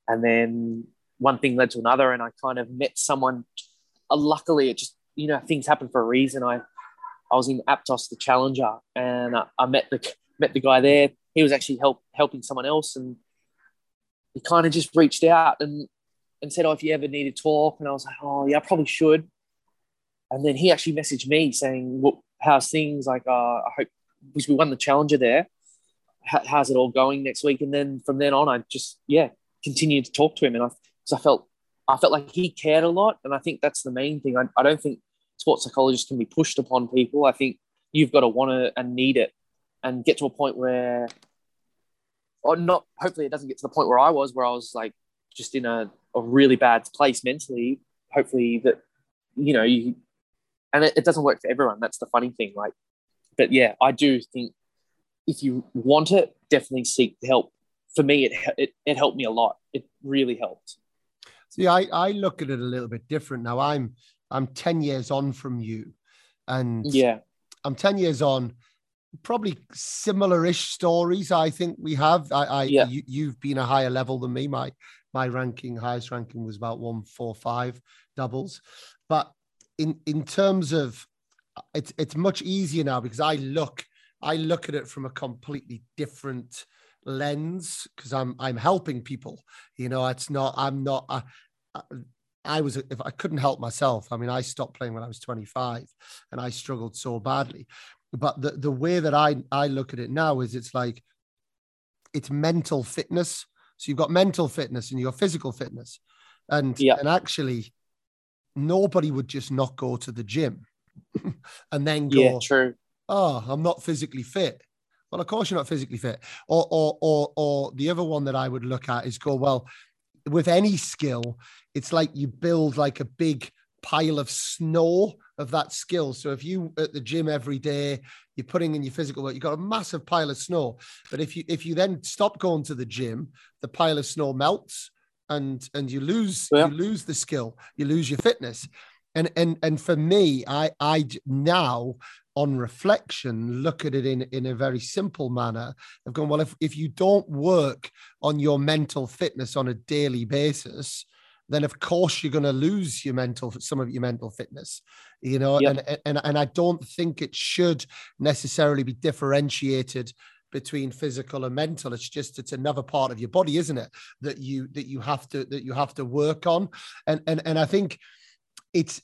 B: and then one thing led to another, and I kind of met someone. Uh, luckily, it just, you know, things happen for a reason. I, I was in Aptos, the challenger, and I, I met the met the guy there. He was actually help helping someone else, and he kind of just reached out and and said, "Oh, if you ever need to talk," and I was like, "Oh, yeah, I probably should." And then he actually messaged me saying, "What? How's things? Like, uh, I hope because we won the challenger there. How, how's it all going next week?" And then from then on, I just yeah continued to talk to him, and I because I felt I felt like he cared a lot, and I think that's the main thing. I, I don't think sports psychologists can be pushed upon people. I think you've got to want to and need it, and get to a point where, or not. Hopefully, it doesn't get to the point where I was, where I was like just in a a really bad place mentally, hopefully that you know you and it, it doesn't work for everyone. That's the funny thing. Like, but yeah, I do think if you want it, definitely seek help. For me, it it, it helped me a lot. It really helped.
A: See, I, I look at it a little bit different now. I'm I'm 10 years on from you. And
B: yeah,
A: I'm 10 years on, probably similar-ish stories. I think we have. I, I yeah. you, have been a higher level than me. My my ranking, highest ranking was about one four five doubles. But in in terms of it's it's much easier now because I look I look at it from a completely different lens because I'm I'm helping people. You know, it's not I'm not. I, I was if I couldn't help myself. I mean, I stopped playing when I was 25, and I struggled so badly. But the the way that I I look at it now is it's like it's mental fitness so you've got mental fitness and you've got physical fitness. And yeah. and actually nobody would just not go to the gym and then go,
B: yeah, true.
A: Oh, I'm not physically fit. Well, of course you're not physically fit. Or or or or the other one that I would look at is go, well, with any skill, it's like you build like a big pile of snow of that skill. So if you at the gym every day, you're putting in your physical work, you've got a massive pile of snow. But if you if you then stop going to the gym, the pile of snow melts and and you lose yeah. you lose the skill, you lose your fitness. And and and for me, I I now on reflection look at it in in a very simple manner. I've gone well if if you don't work on your mental fitness on a daily basis, then of course you're going to lose your mental some of your mental fitness you know yep. and, and and i don't think it should necessarily be differentiated between physical and mental it's just it's another part of your body isn't it that you that you have to that you have to work on and and and i think it's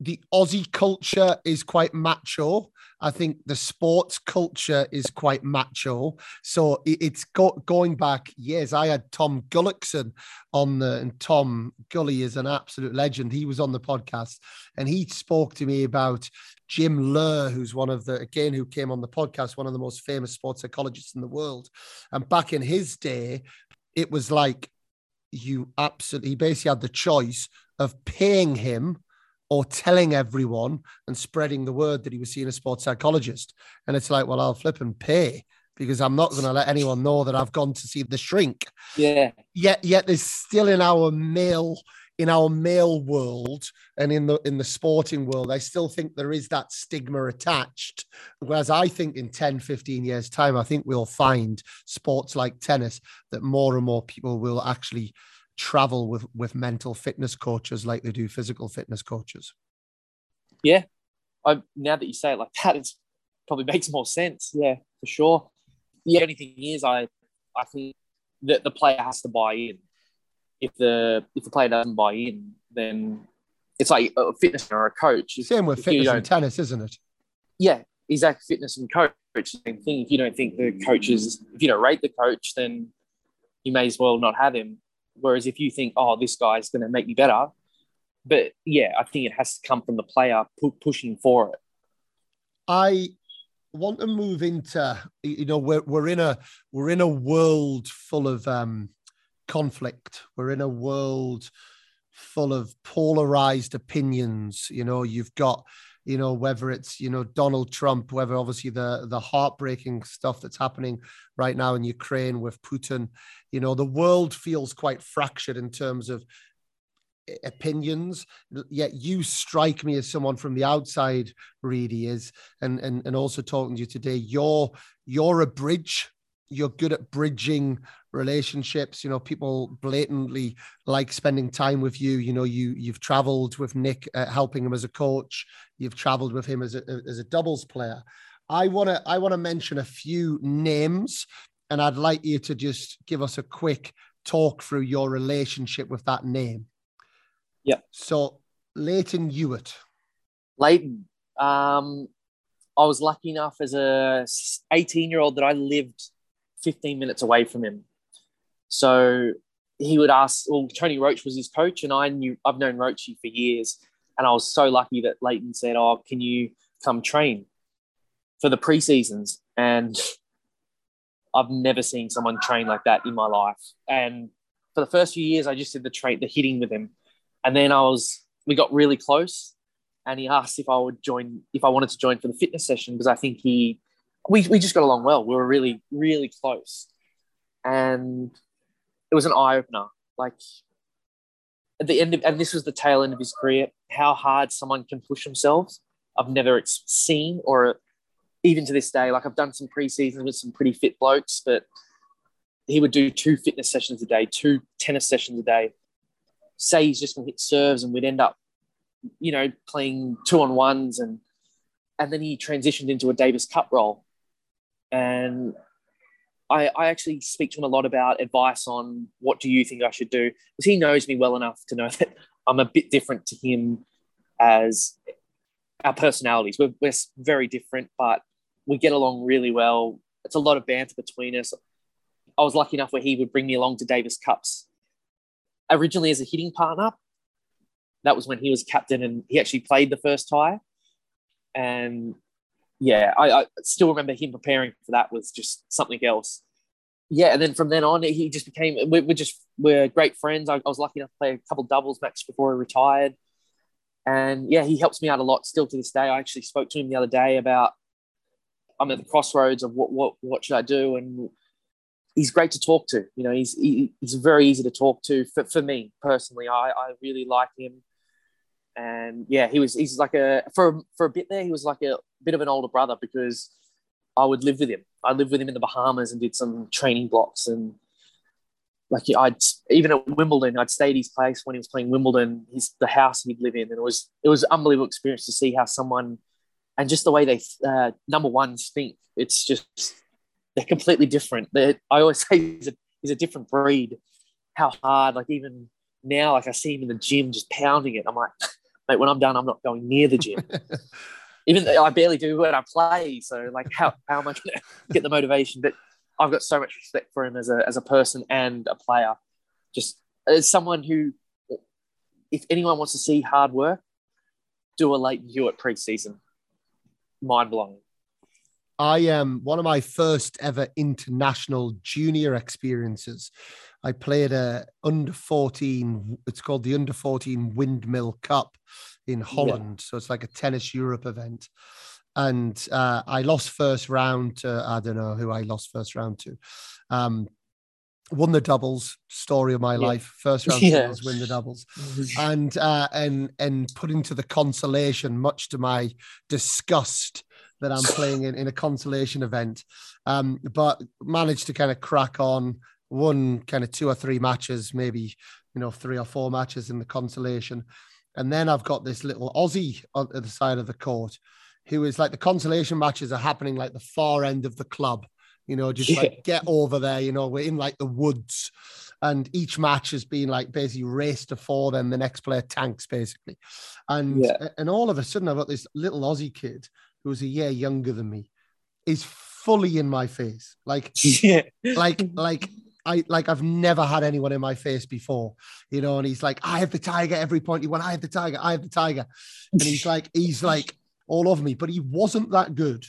A: the Aussie culture is quite macho. I think the sports culture is quite macho. So it's go, going back years. I had Tom Gullickson on the, and Tom Gully is an absolute legend. He was on the podcast and he spoke to me about Jim Loehr, who's one of the, again, who came on the podcast, one of the most famous sports psychologists in the world. And back in his day, it was like you absolutely, basically had the choice of paying him or telling everyone and spreading the word that he was seeing a sports psychologist. And it's like, well, I'll flip and pay because I'm not going to let anyone know that I've gone to see the shrink.
B: Yeah.
A: Yet, yet there's still in our male in our male world and in the in the sporting world i still think there is that stigma attached whereas i think in 10 15 years time i think we'll find sports like tennis that more and more people will actually travel with with mental fitness coaches like they do physical fitness coaches.
B: Yeah, I now that you say it like that, it probably makes more sense. Yeah, for sure. The only thing is, I I think that the player has to buy in. If the if the player doesn't buy in, then it's like a fitness or a coach.
A: Same with fitness and tennis, isn't it?
B: Yeah, exact fitness and coach. Same thing. If you don't think the coach is, if you don't rate the coach, then you may as well not have him. Whereas if you think, oh, this guy's going to make me better, but yeah, I think it has to come from the player pu- pushing for it.
A: I want to move into you know we're we're in a we're in a world full of um conflict. We're in a world full of polarized opinions. You know, you've got you know whether it's you know Donald Trump, whether obviously the the heartbreaking stuff that's happening right now in Ukraine with Putin. You know, the world feels quite fractured in terms of opinions yet you strike me as someone from the outside really is and and, and also talking to you today you're you're a bridge you're good at bridging relationships you know people blatantly like spending time with you. You know you you've traveled with nick uh, helping him as a coach. You've traveled with him as a as a doubles player. I want to i want to mention a few names and i'd like you to just give us a quick talk through your relationship with that name.
B: Yeah
A: so Lleyton Hewitt.
B: Lleyton um I was lucky enough as a 18 year old that I lived 15 minutes away from him. So he would ask, well, Tony Roche was his coach, and I knew I've known Roachy for years. And I was so lucky that Lleyton said, Oh, can you come train for the pre seasons? And I've never seen someone train like that in my life. And for the first few years, I just did the train, the hitting with him. And then I was, we got really close. And he asked if I would join, if I wanted to join for the fitness session, because I think he we, we just got along well. We were really, really close. And it was an eye opener. Like at the end of, and this was the tail end of his career, how hard someone can push themselves. I've never seen, or even to this day, like I've done some preseasons with some pretty fit blokes, but he would do two fitness sessions a day, two tennis sessions a day. Say he's just to hit serves, and we'd end up, you know, playing two on ones, and and then he transitioned into a Davis Cup role, and I, I actually speak to him a lot about advice on what do you think I should do because he knows me well enough to know that I'm a bit different to him as our personalities. We're, we're very different, but we get along really well. It's a lot of banter between us. I was lucky enough where he would bring me along to Davis Cups originally as a hitting partner. That was when he was captain and he actually played the first tie. And yeah, I, I, still remember him preparing for that was just something else. Yeah, and then from then on, he just became. We're, we're just we're great friends. I, I, was lucky enough to play a couple doubles matches before he retired, and yeah, he helps me out a lot still to this day. I actually spoke to him the other day about I'm at the crossroads of what what what should I do, and he's great to talk to. You know, he's he, he's very easy to talk to for, for me personally. I, I really like him and yeah, he was he's like a for for a bit there. He was like a bit of an older brother because I would live with him. I lived with him in the Bahamas and did some training blocks and like I'd even at Wimbledon, I'd stay at his place when he was playing Wimbledon. His the house he'd live in, and it was it was an unbelievable experience to see how someone and just the way they uh, number ones think. It's just they're completely different. They're, I always say he's a, he's a different breed. How hard, like even now, like I see him in the gym just pounding it. I'm like, mate, when I'm done, I'm not going near the gym. Even though I barely do when I play. So like how, how am I going to get the motivation? But I've got so much respect for him as a, as a person and a player. Just as someone who, if anyone wants to see hard work, do a Lleyton Hewitt preseason. Mind blowing.
A: I am um, one of my first ever international junior experiences I played a under 14, it's called the under 14 Windmill Cup in Holland. Yeah. So it's like a tennis Europe event. And uh, I lost first round to, I don't know who I lost first round to. Um, won the doubles story of my yeah. life first round yeah. singles win the doubles and uh and and put into the consolation much to my disgust that i'm playing in, in a consolation event um but managed to kind of crack on won kind of two or three matches, maybe you know, three or four matches in the consolation. And then I've got this little Aussie on the side of the court who is like the consolation matches are happening like the far end of the club, you know, just yeah. like get over there, you know, we're in like the woods. And each match has been like basically race to four, then the next player tanks basically. And yeah. and all of a sudden I've got this little Aussie kid who's a year younger than me, is fully in my face. Like, yeah. like, like I like I've never had anyone in my face before, you know. And he's like, I have the tiger every point you want. I have the tiger. I have the tiger. And he's like, he's like all over me. But he wasn't that good,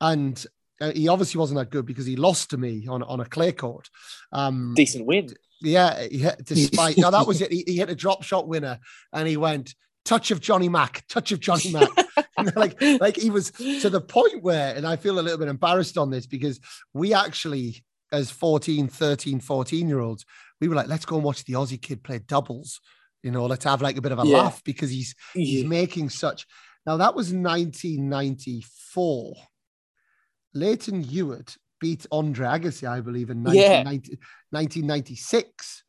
A: and uh, he obviously wasn't that good because he lost to me on on a clay court. Um,
B: Decent win.
A: Yeah, despite now that was it. He, he hit a drop shot winner, and he went touch of Johnny Mac, touch of Johnny Mac. like, like he was to the point where, and I feel a little bit embarrassed on this because we actually as 14, 13, 14 year olds, we were like, let's go and watch the Aussie kid play doubles. You know, let's have like a bit of a yeah. laugh because he's he's yeah. making such. Now that was 1994. Lleyton Hewitt beat Andre Agassi, I believe, in 1996.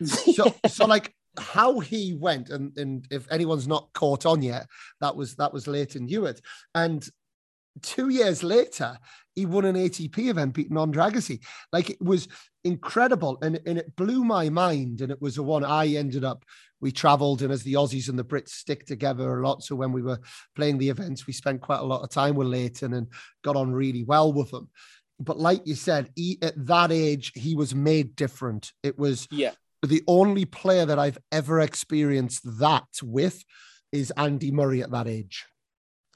A: so, so like how he went, and, and if anyone's not caught on yet, that was that was Lleyton Hewitt. And two years later, he won an ATP event beating Andre Agassi. Like it was incredible. And, and it blew my mind. And it was the one I ended up, we traveled. And as the Aussies and the Brits stick together a lot. So when we were playing the events, we spent quite a lot of time with Lleyton and got on really well with him. But like you said, he, at that age, he was made different. It was
B: yeah.
A: The only player that I've ever experienced that with is Andy Murray at that age.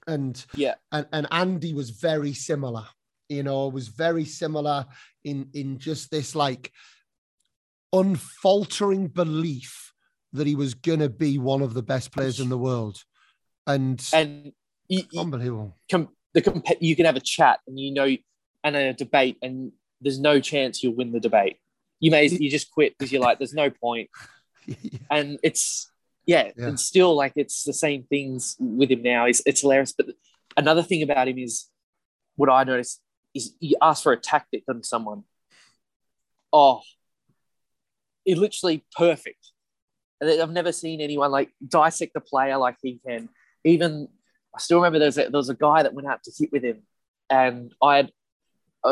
A: And
B: yeah.
A: and, and andy was very similar you know was very similar in in just this like unfaltering belief that he was gonna be one of the best players in the world. And
B: and you,
A: unbelievable.
B: com- the comp- you can have a chat and you know and a debate and there's no chance you'll win the debate you may you just quit because you're like there's no point yeah. and it's yeah, yeah, and still like it's the same things with him now. It's, it's hilarious. But another thing about him is what I noticed is you ask for a tactic on someone. Oh, it literally perfect. And I've never seen anyone like dissect the player like he can. Even I still remember there was a, there was a guy that went out to hit with him, and I had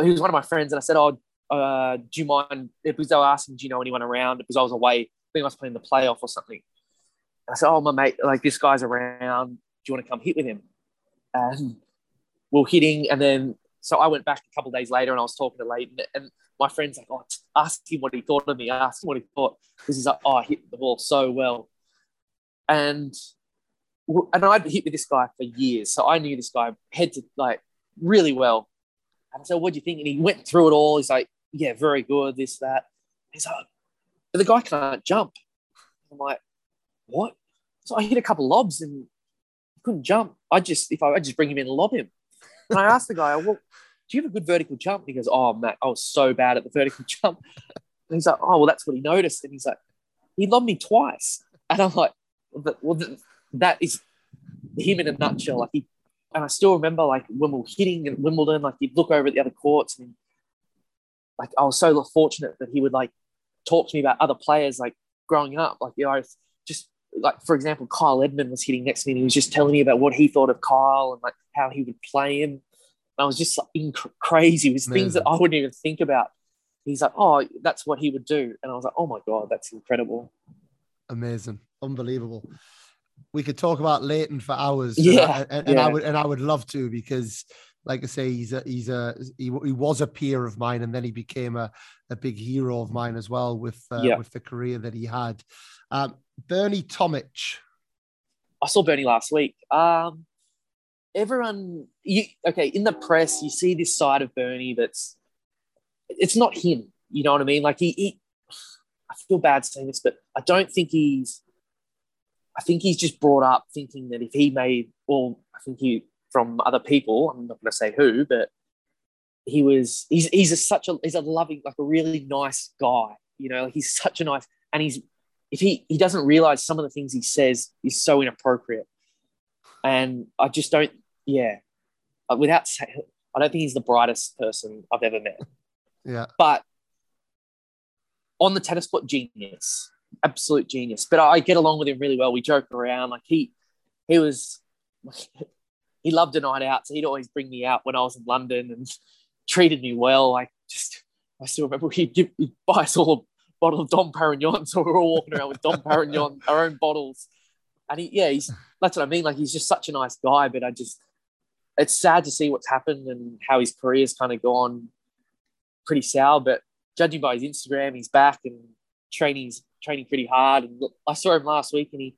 B: he was one of my friends, and I said, "Oh, uh, do you mind?" Because they were asking, "Do you know anyone around?" Because I was away. I think I was playing the playoff or something. I said, "Oh, my mate, like this guy's around. Do you want to come hit with him?" And we are hitting, and then so I went back a couple days later, and I was talking to Lleyton and my friend's like, "Oh, ask him what he thought of me. Ask him what he thought," because he's like, "Oh, I hit the ball so well," and and I'd hit with this guy for years, so I knew this guy head to like really well. And I said, "What do you think?" And he went through it all. He's like, "Yeah, very good. This, that." He's like, "But the guy can't jump." I'm like, what? So I hit a couple lobs and couldn't jump. I just, if I, I just bring him in and lob him. And I asked the guy, well, do you have a good vertical jump? And he goes, oh, Matt, I was so bad at the vertical jump. And he's like, oh, well, that's what he noticed. And he's like, he lobbed me twice. And I'm like, well, that is him in a nutshell. Like he, and I still remember like when we were hitting at Wimbledon, like he'd look over at the other courts and like I was so fortunate that he would like talk to me about other players like growing up. Like, you know, just like for example, Kyle Edmund was hitting next to me and he was just telling me about what he thought of Kyle and like how he would play him. And I was just like inc- crazy. It was Amazing. things that I wouldn't even think about. He's like, oh, that's what he would do, and I was like, oh my god, that's incredible.
A: Amazing, unbelievable. We could talk about Lleyton for hours.
B: Yeah,
A: and, and, and yeah. I would and I would love to because like I say, he's a he's a he, he was a peer of mine, and then he became a, a big hero of mine as well with uh, yeah. with the career that he had. Um, Bernie Tomic.
B: I saw Bernie last week. Um, everyone, you okay? In the press, you see this side of Bernie that's it's not him. You know what I mean? Like he, he I feel bad saying this, but I don't think he's. I think he's just brought up thinking that if he made, well, I think he from other people. I'm not going to say who, but he was he's he's a, such a he's a loving like a really nice guy. You know, he's such a nice and he's if he he doesn't realize some of the things he says is so inappropriate, and I just don't yeah. Uh, without saying, I don't think he's the brightest person I've ever met.
A: Yeah,
B: but on the tennis court, genius. absolute genius. But I get along with him really well. We joke around. Like he he was he loved a night out, so he'd always bring me out when I was in London and treated me well. Like just I still remember he'd give he'd buy us all a bottle of Dom Perignon, so we were all walking around with Dom Perignon, our own bottles. And he, yeah, he's that's what I mean. Like he's just such a nice guy, but I just it's sad to see what's happened and how his career's kind of gone pretty sour. But judging by his Instagram, he's back and training's training pretty hard. And I saw him last week, and he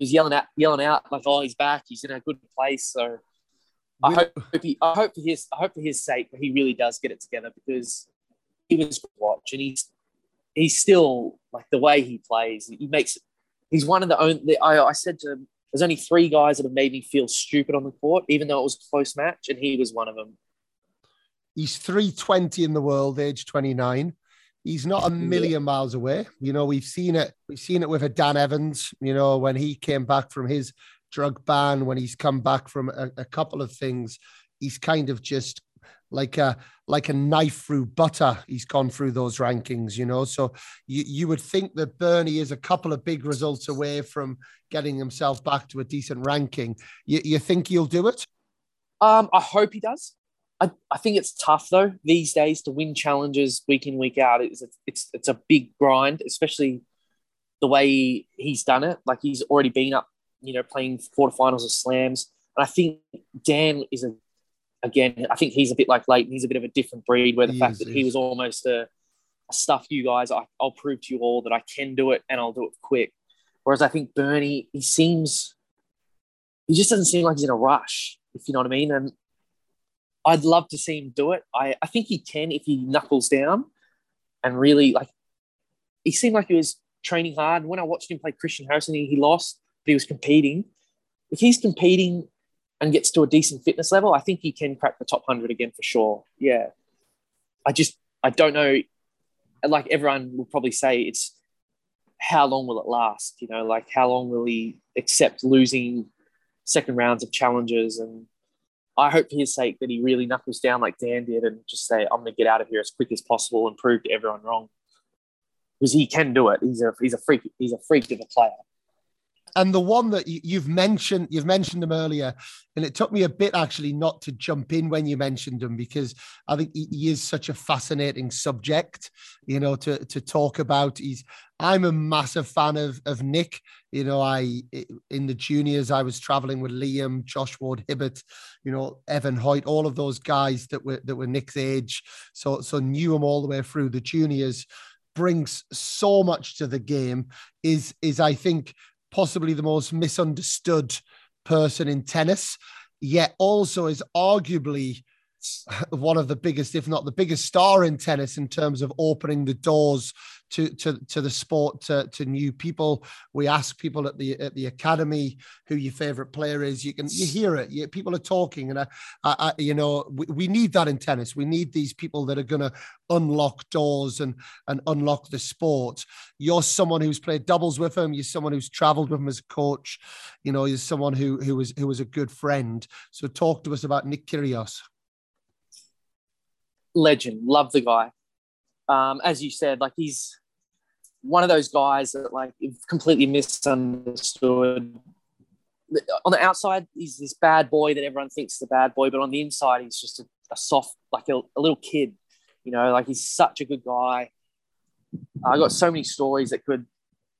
B: was yelling out, yelling out like, "Oh, he's back! He's in a good place." So I hope, he, I hope for his, I hope for his sake that he really does get it together because he was watch, and he's he's still like the way he plays. He makes. He's one of the only. I, I said to him, "There's only three guys that have made me feel stupid on the court, even though it was a close match, and he was one of them."
A: He's 320 in the world, age 29. He's not a million miles away. You know, we've seen it. We've seen it with a Dan Evans. You know, when he came back from his drug ban, when he's come back from a, a couple of things, he's kind of just like a like a knife through butter. He's gone through those rankings, you know. So you you would think that Bernie is a couple of big results away from getting himself back to a decent ranking. You, you think he'll do it?
B: Um, I hope he does. I, I think it's tough though these days to win challenges week in week out. It's it's it's a big grind, especially the way he's done it. Like he's already been up, you know, playing quarterfinals of slams. And I think Dan is a again. I think he's a bit like Lleyton. He's a bit of a different breed. Where the he fact is, that he was almost a, a stuff you guys. I, I'll prove to you all that I can do it and I'll do it quick. Whereas I think Bernie, he seems, he just doesn't seem like he's in a rush. If you know what I mean. And I'd love to see him do it. I, I think he can if he knuckles down and really like he seemed like he was training hard. When I watched him play Christian Harrison, he, he lost, but he was competing. If he's competing and gets to a decent fitness level, I think he can crack the top 100 again for sure. Yeah. I just, I don't know. Like everyone will probably say, it's how long will it last? You know, like how long will he accept losing second rounds of challenges and I hope for his sake that he really knuckles down like Dan did and just say, I'm going to get out of here as quick as possible and prove to everyone wrong. Because he can do it. He's a, he's a freak. He's a freak of a player
A: and the one that you've mentioned, you've mentioned him earlier, and it took me a bit actually not to jump in when you mentioned them because I think he is such a fascinating subject, you know, to to talk about. He's I'm a massive fan of of Nick. You know, I in the juniors I was traveling with Liam, Josh Ward Hibbert, you know, Evan Hoyt, all of those guys that were that were Nick's age. So so knew him all the way through the juniors brings so much to the game is is I think possibly the most misunderstood person in tennis, yet also is arguably one of the biggest, if not the biggest star in tennis in terms of opening the doors to to, to the sport to, to new people. We ask people at the at the academy who your favorite player is. You can you hear it. You, people are talking, and I, I, I you know we, we need that in tennis. We need these people that are going to unlock doors and and unlock the sport. You're someone who's played doubles with him. You're someone who's traveled with him as a coach. You know, you're someone who who was who was a good friend. So talk to us about Nick Kyrgios
B: legend. Love the guy. Um, as you said, like he's one of those guys that like completely misunderstood. On the outside, he's this bad boy that everyone thinks is a bad boy, but on the inside, he's just a, a soft, like a, a, little kid. You know, like he's such a good guy. I got so many stories that could,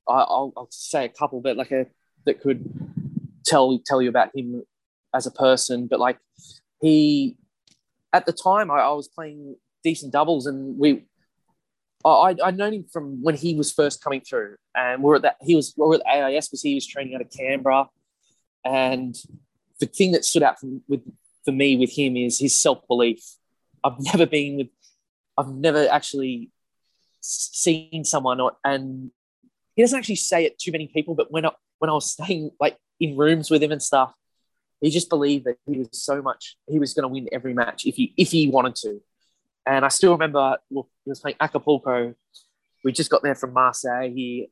B: I, will I'll say a couple, but like a that could tell tell you about him as a person. But like he at the time I, I was playing decent doubles and we I, I'd known him from when he was first coming through, and we are at that. He was we are at AIS because he was training out of Canberra, and the thing that stood out for, with for me with him is his self belief. I've never been with, I've never actually seen someone, or, and he doesn't actually say it to many people. But when I when I was staying like in rooms with him and stuff, he just believed that he was so much he was going to win every match if he if he wanted to. And I still remember well, he was playing Acapulco. We just got there from Marseille. He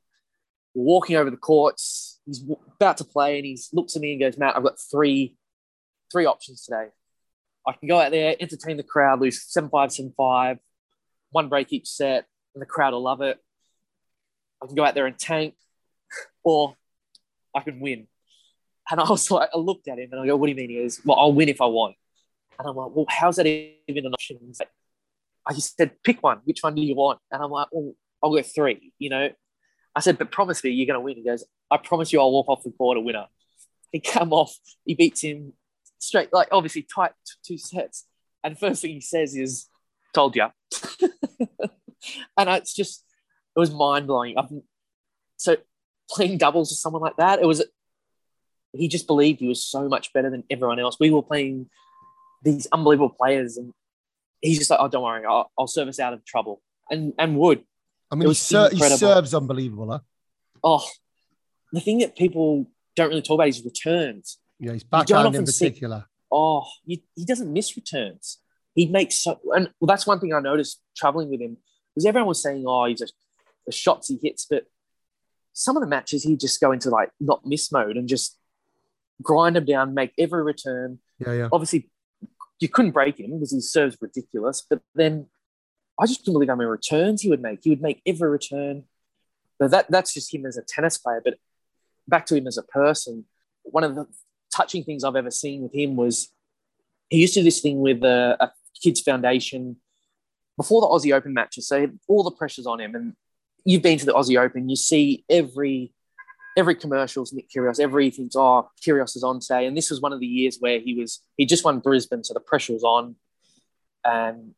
B: walking over the courts. He's about to play, and he looks at me and goes, "Matt, I've got three three options today. I can go out there, entertain the crowd, lose seven five, seven five, one break each set, and the crowd will love it. I can go out there and tank, or I can win. And I was like, I looked at him and I go, what do you mean? He goes, well, I'll win if I want. And I'm like, well, how's that even an option? He's like, I just said, pick one. Which one do you want? And I'm like, well, I'll go three, you know? I said, but promise me you're going to win. He goes, I promise you I'll walk off the court a winner. He come off, he beats him straight, like obviously tight two sets. And first thing he says is, told you. and it's just, it was mind blowing. So playing doubles with someone like that, it was, he just believed he was so much better than everyone else. We were playing these unbelievable players and he's just like, oh, don't worry, I'll, I'll serve us out of trouble. And, and would.
A: I mean, he, ser- he, serves unbelievable, huh?
B: Oh, the thing that people don't really talk about is returns.
A: Yeah, he's backhand in particular. See,
B: oh, you, he doesn't miss returns. He makes so, and well, that's one thing I noticed traveling with him because everyone was saying, oh, he's just the shots he hits, but some of the matches he just go into like not miss mode and just grind him down, make every return.
A: Yeah, yeah.
B: Obviously, you couldn't break him because he serves ridiculous, but then I just couldn't believe how many returns he would make. He would make every return. But that that's just him as a tennis player. But back to him as a person, one of the touching things I've ever seen with him was he used to do this thing with a, a kids foundation before the Aussie Open matches. So all the pressure's on him, and you've been to the Aussie Open. You see every every commercials Nick Kyrgios, everything's oh Kyrgios is on today, and this was one of the years where he was he just won Brisbane, so the pressure was on, and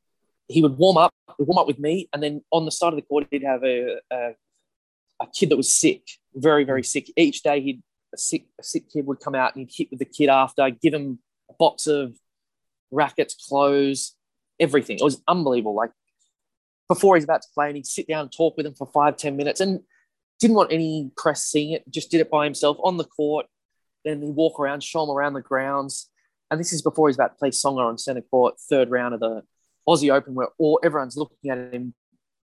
B: he would warm up, warm up with me, and then on the side of the court, he'd have a, a, a kid that was sick, very, very sick. Each day, he'd a sick, a sick kid would come out and he'd hit with the kid after, give him a box of rackets, clothes, everything. It was unbelievable. Like before he's about to play, and he'd sit down and talk with him for five, ten minutes, and didn't want any press seeing it. Just did it by himself on the court. Then he'd walk around, show him around the grounds. And this is before he's about to play Tsonga on centre court, third round of the Aussie Open where all everyone's looking at him,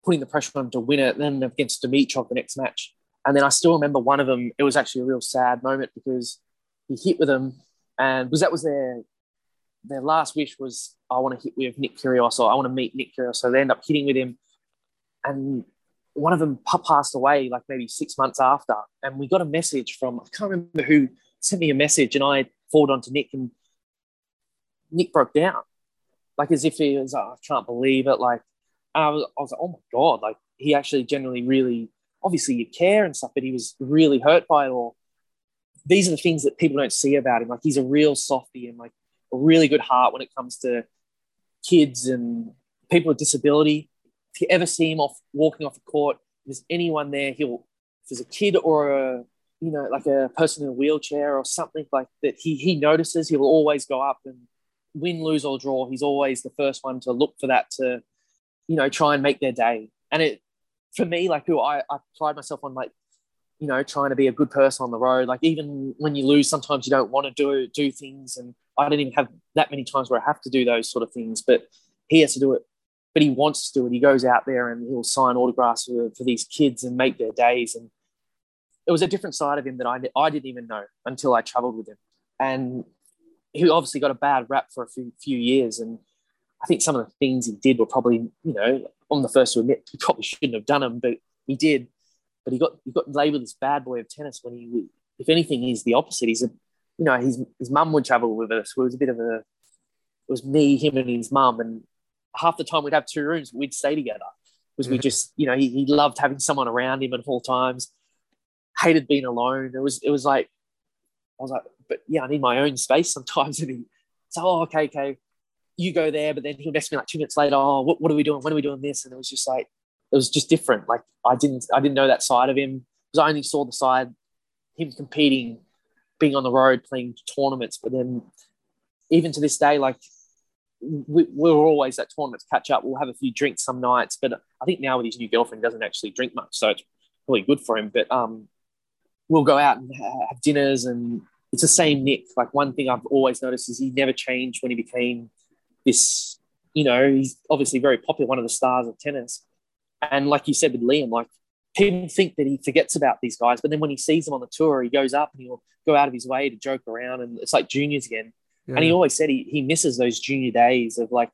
B: putting the pressure on him to win it. Then against Dimitrov the next match, and then I still remember one of them. It was actually a real sad moment because he hit with him. and because that was their their last wish was I want to hit with Nick Kyrgios or I want to meet Nick Kyrgios. So they end up hitting with him, and one of them passed away like maybe six months after, and we got a message from I can't remember who sent me a message, and I forwarded on to Nick, and Nick broke down like as if he was, oh, I can't believe it. Like, I was, I was like, oh my God, like he actually generally really, obviously you care and stuff, but he was really hurt by it all. These are the things that people don't see about him. Like he's a real softy and like a really good heart when it comes to kids and people with disability. If you ever see him off walking off the court, if there's anyone there, he'll, if there's a kid or a, you know, like a person in a wheelchair or something like that, he, he notices, he will always go up and win, lose, or draw, he's always the first one to look for that to, you know, try and make their day. And it, for me, like who I, I pride myself on, like, you know, trying to be a good person on the road. Like even when you lose, sometimes you don't want to do do things. And I don't even have that many times where I have to do those sort of things. But he has to do it. But he wants to do it. He goes out there and he'll sign autographs for, for these kids and make their days. And it was a different side of him that I, I didn't even know until I traveled with him. And he obviously got a bad rap for a few, few years. And I think some of the things he did were probably, you know, on the first to admit he probably shouldn't have done them, but he did. But he got he got labelled as bad boy of tennis when he, if anything, he's the opposite. He's a, you know, his his mum would travel with us. It was a bit of a, it was me, him, and his mum, and half the time we'd have two rooms, we'd stay together because we mm-hmm. just, you know, he, he loved having someone around him at all times. Hated being alone. It was it was like I was like, but yeah, I need my own space sometimes. And he, so, oh, okay, okay, you go there. But then he'll message me like two minutes later, oh, what, what are we doing? When are we doing this? And it was just like, it was just different. Like I didn't, I didn't know that side of him because I only saw the side, him competing, being on the road, playing tournaments. But then even to this day, like we, we're always at tournaments catch up. We'll have a few drinks some nights, but I think now with his new girlfriend, doesn't actually drink much, so it's probably good for him. But um, we'll go out and have dinners and it's the same Nick. Like one thing I've always noticed is he never changed when he became this, you know, he's obviously very popular, one of the stars of tennis. And like you said with Liam, like people think that he forgets about these guys, but then when he sees them on the tour, he goes up and he'll go out of his way to joke around and it's like juniors again. Yeah. And he always said he, he misses those junior days of like,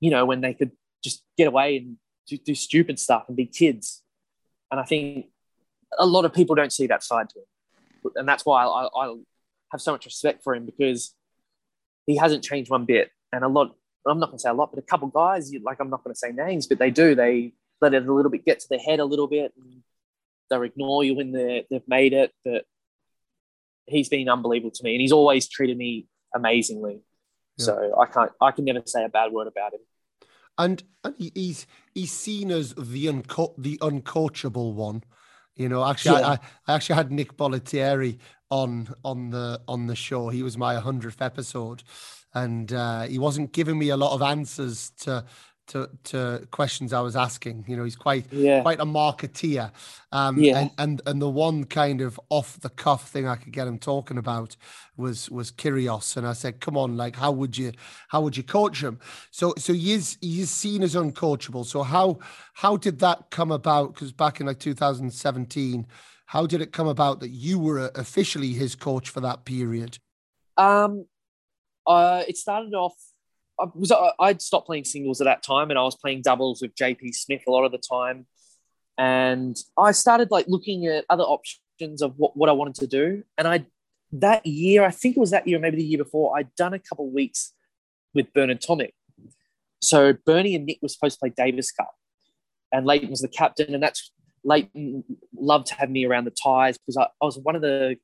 B: you know, when they could just get away and do, do stupid stuff and be kids. And I think a lot of people don't see that side to him. And that's why I, I have so much respect for him because he hasn't changed one bit. And a lot, I'm not going to say a lot, but a couple guys, like I'm not going to say names, but they do. They let it a little bit get to their head a little bit. And they'll ignore you when they've made it. But he's been unbelievable to me, and he's always treated me amazingly. Yeah. So I can't, I can never say a bad word about him.
A: And, and he's he's seen as the unco- the uncoachable one. You know, actually, yeah. I, I actually had Nick Bollettieri on on the on the show. He was my hundredth episode, and uh, he wasn't giving me a lot of answers to to to questions I was asking. You know, he's quite yeah. quite a marketeer. Um, yeah. And, and and the one kind of off the cuff thing I could get him talking about was was Kyrgios, and I said, "Come on, like how would you how would you coach him?" So so he's is he is seen as uncoachable. So how how did that come about? Because back in like 2017, how did it come about that you were officially his coach for that period?
B: Um, uh, it started off I was I'd stopped playing singles at that time, and I was playing doubles with JP Smith a lot of the time. And I started like looking at other options of what, what I wanted to do. And I that year, I think it was that year, maybe the year before, I'd done a couple weeks with Bernard Tomic. So Bernie and Nick were supposed to play Davis Cup, and Lleyton was the captain, and that's Lleyton loved to have me around the ties because I, I was one of the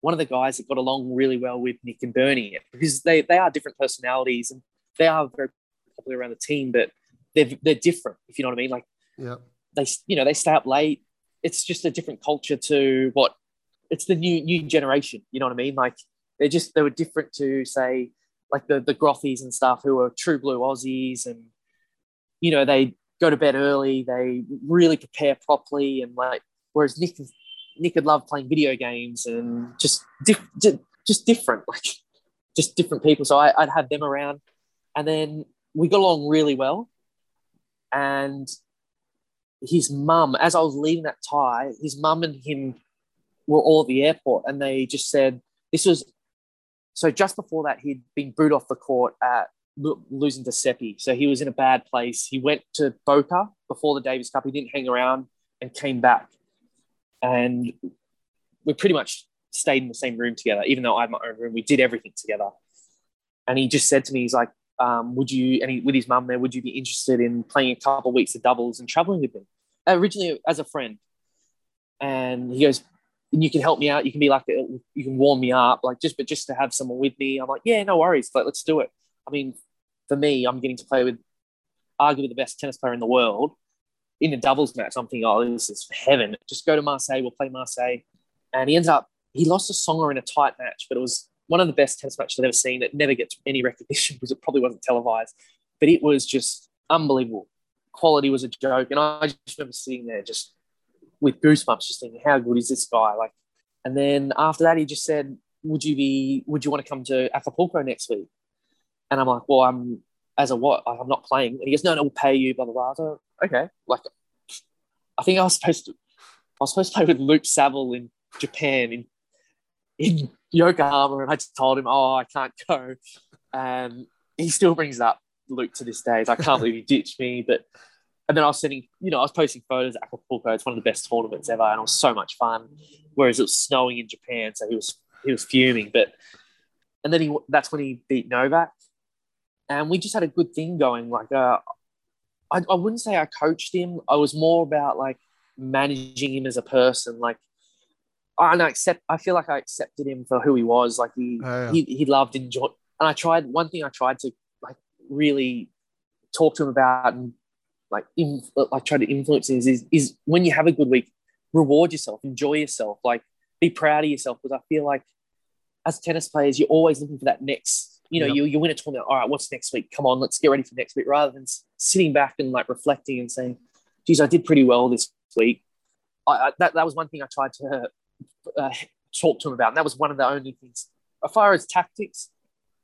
B: one of the guys that got along really well with Nick and Bernie because they they are different personalities and they are very popular around the team, but they're they're different. If you know what I mean, like
A: yeah,
B: they you know they stay up late. It's just a different culture to what it's the new new generation. You know what I mean? Like they're just they were different to say like the the Grothies and stuff who are true blue Aussies and you know they go to bed early. They really prepare properly and like whereas Nick Nick had loved playing video games and just diff- just different like just different people. So I, I'd have them around and then we got along really well. And his mum, as I was leaving that tie, his mum and him were all at the airport and they just said, this was, so just before that, he'd been booed off the court at losing to Seppi. So he was in a bad place. He went to Boca before the Davis Cup. He didn't hang around and came back. And we pretty much stayed in the same room together, even though I had my own room. We did everything together. And he just said to me, he's like, um, would you, and with his mum there, would you be interested in playing a couple of weeks of doubles and traveling with him? Originally as a friend. And he goes, you can help me out. You can be like, you can warm me up, like just, but just to have someone with me. I'm like, yeah, no worries. Like, let's do it. I mean, for me, I'm getting to play with arguably the best tennis player in the world in a doubles match. I'm thinking, oh, this is heaven. Just go to Marseille. We'll play Marseille. And he ends up, he lost a Tsonga in a tight match, but it was one of the best tennis matches I've ever seen that never gets any recognition because it probably wasn't televised. But it was just unbelievable. Quality was a joke. And I just remember sitting there just with goosebumps, just thinking, how good is this guy? Like, and then after that, he just said, Would you be, would you want to come to Acapulco next week? And I'm like, Well, I'm, as a what? I'm not playing. And he goes, No, no, we'll pay you, blah, blah, blah. So, okay. Like, I think I was supposed to, I was supposed to play with Luke Saville in Japan in in Yokohama, and I just told him, "Oh, I can't go," and he still brings up Luke to this day. I can't believe he ditched me, but. And then I was sending, you know, I was posting photos at Acapulco. It's one of the best tournaments ever, and it was so much fun. Whereas it was snowing in Japan, so he was he was fuming. But and then he that's when he beat Novak, and we just had a good thing going. Like, uh, I, I wouldn't say I coached him. I was more about like managing him as a person. Like, and I accept. I feel like I accepted him for who he was. Like he oh, yeah. he, he loved enjoy. And I tried one thing. I tried to like really talk to him about and like in, like try to influence is, is is when you have a good week, reward yourself, enjoy yourself, like be proud of yourself. Because I feel like as tennis players, you're always looking for that next. You know, yep. you, you win a tournament. All right, what's next week? Come on, let's get ready for next week. Rather than sitting back and like reflecting and saying, "Geez, I did pretty well this week." I, I, that that was one thing I tried to uh, talk to him about. And that was one of the only things. As far as tactics,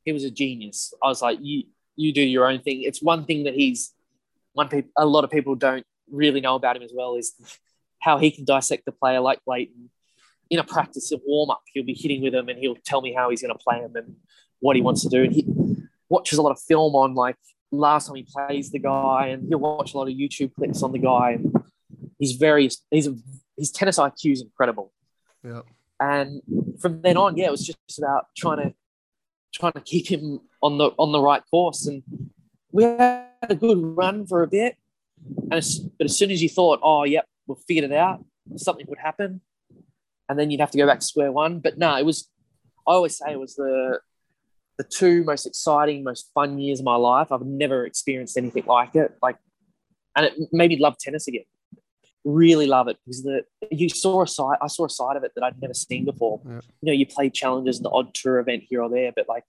B: he was a genius. I was like, you you do your own thing. It's one thing that he's one a lot of people don't really know about him as well is how he can dissect the player like Lleyton. In a practice of warm up, he'll be hitting with him and he'll tell me how he's going to play him and what he wants to do. And he watches a lot of film on like last time he plays the guy, and he'll watch a lot of YouTube clips on the guy. And he's very he's a, his tennis IQ is incredible.
A: Yeah.
B: And from then on, yeah, it was just about trying to trying to keep him on the on the right course. And we had a good run for a bit. And as, but as soon as you thought, oh, yep, we'll figure it out, something would happen, and then you'd have to go back to square one. But no, it was. I always say it was the the two most exciting, most fun years of my life. I've never experienced anything like it. Like, and it made me love tennis again really love it because the you saw a side I saw a side of it that I'd never seen before. Yeah. You know, you play challenges and the odd tour event here or there, but like,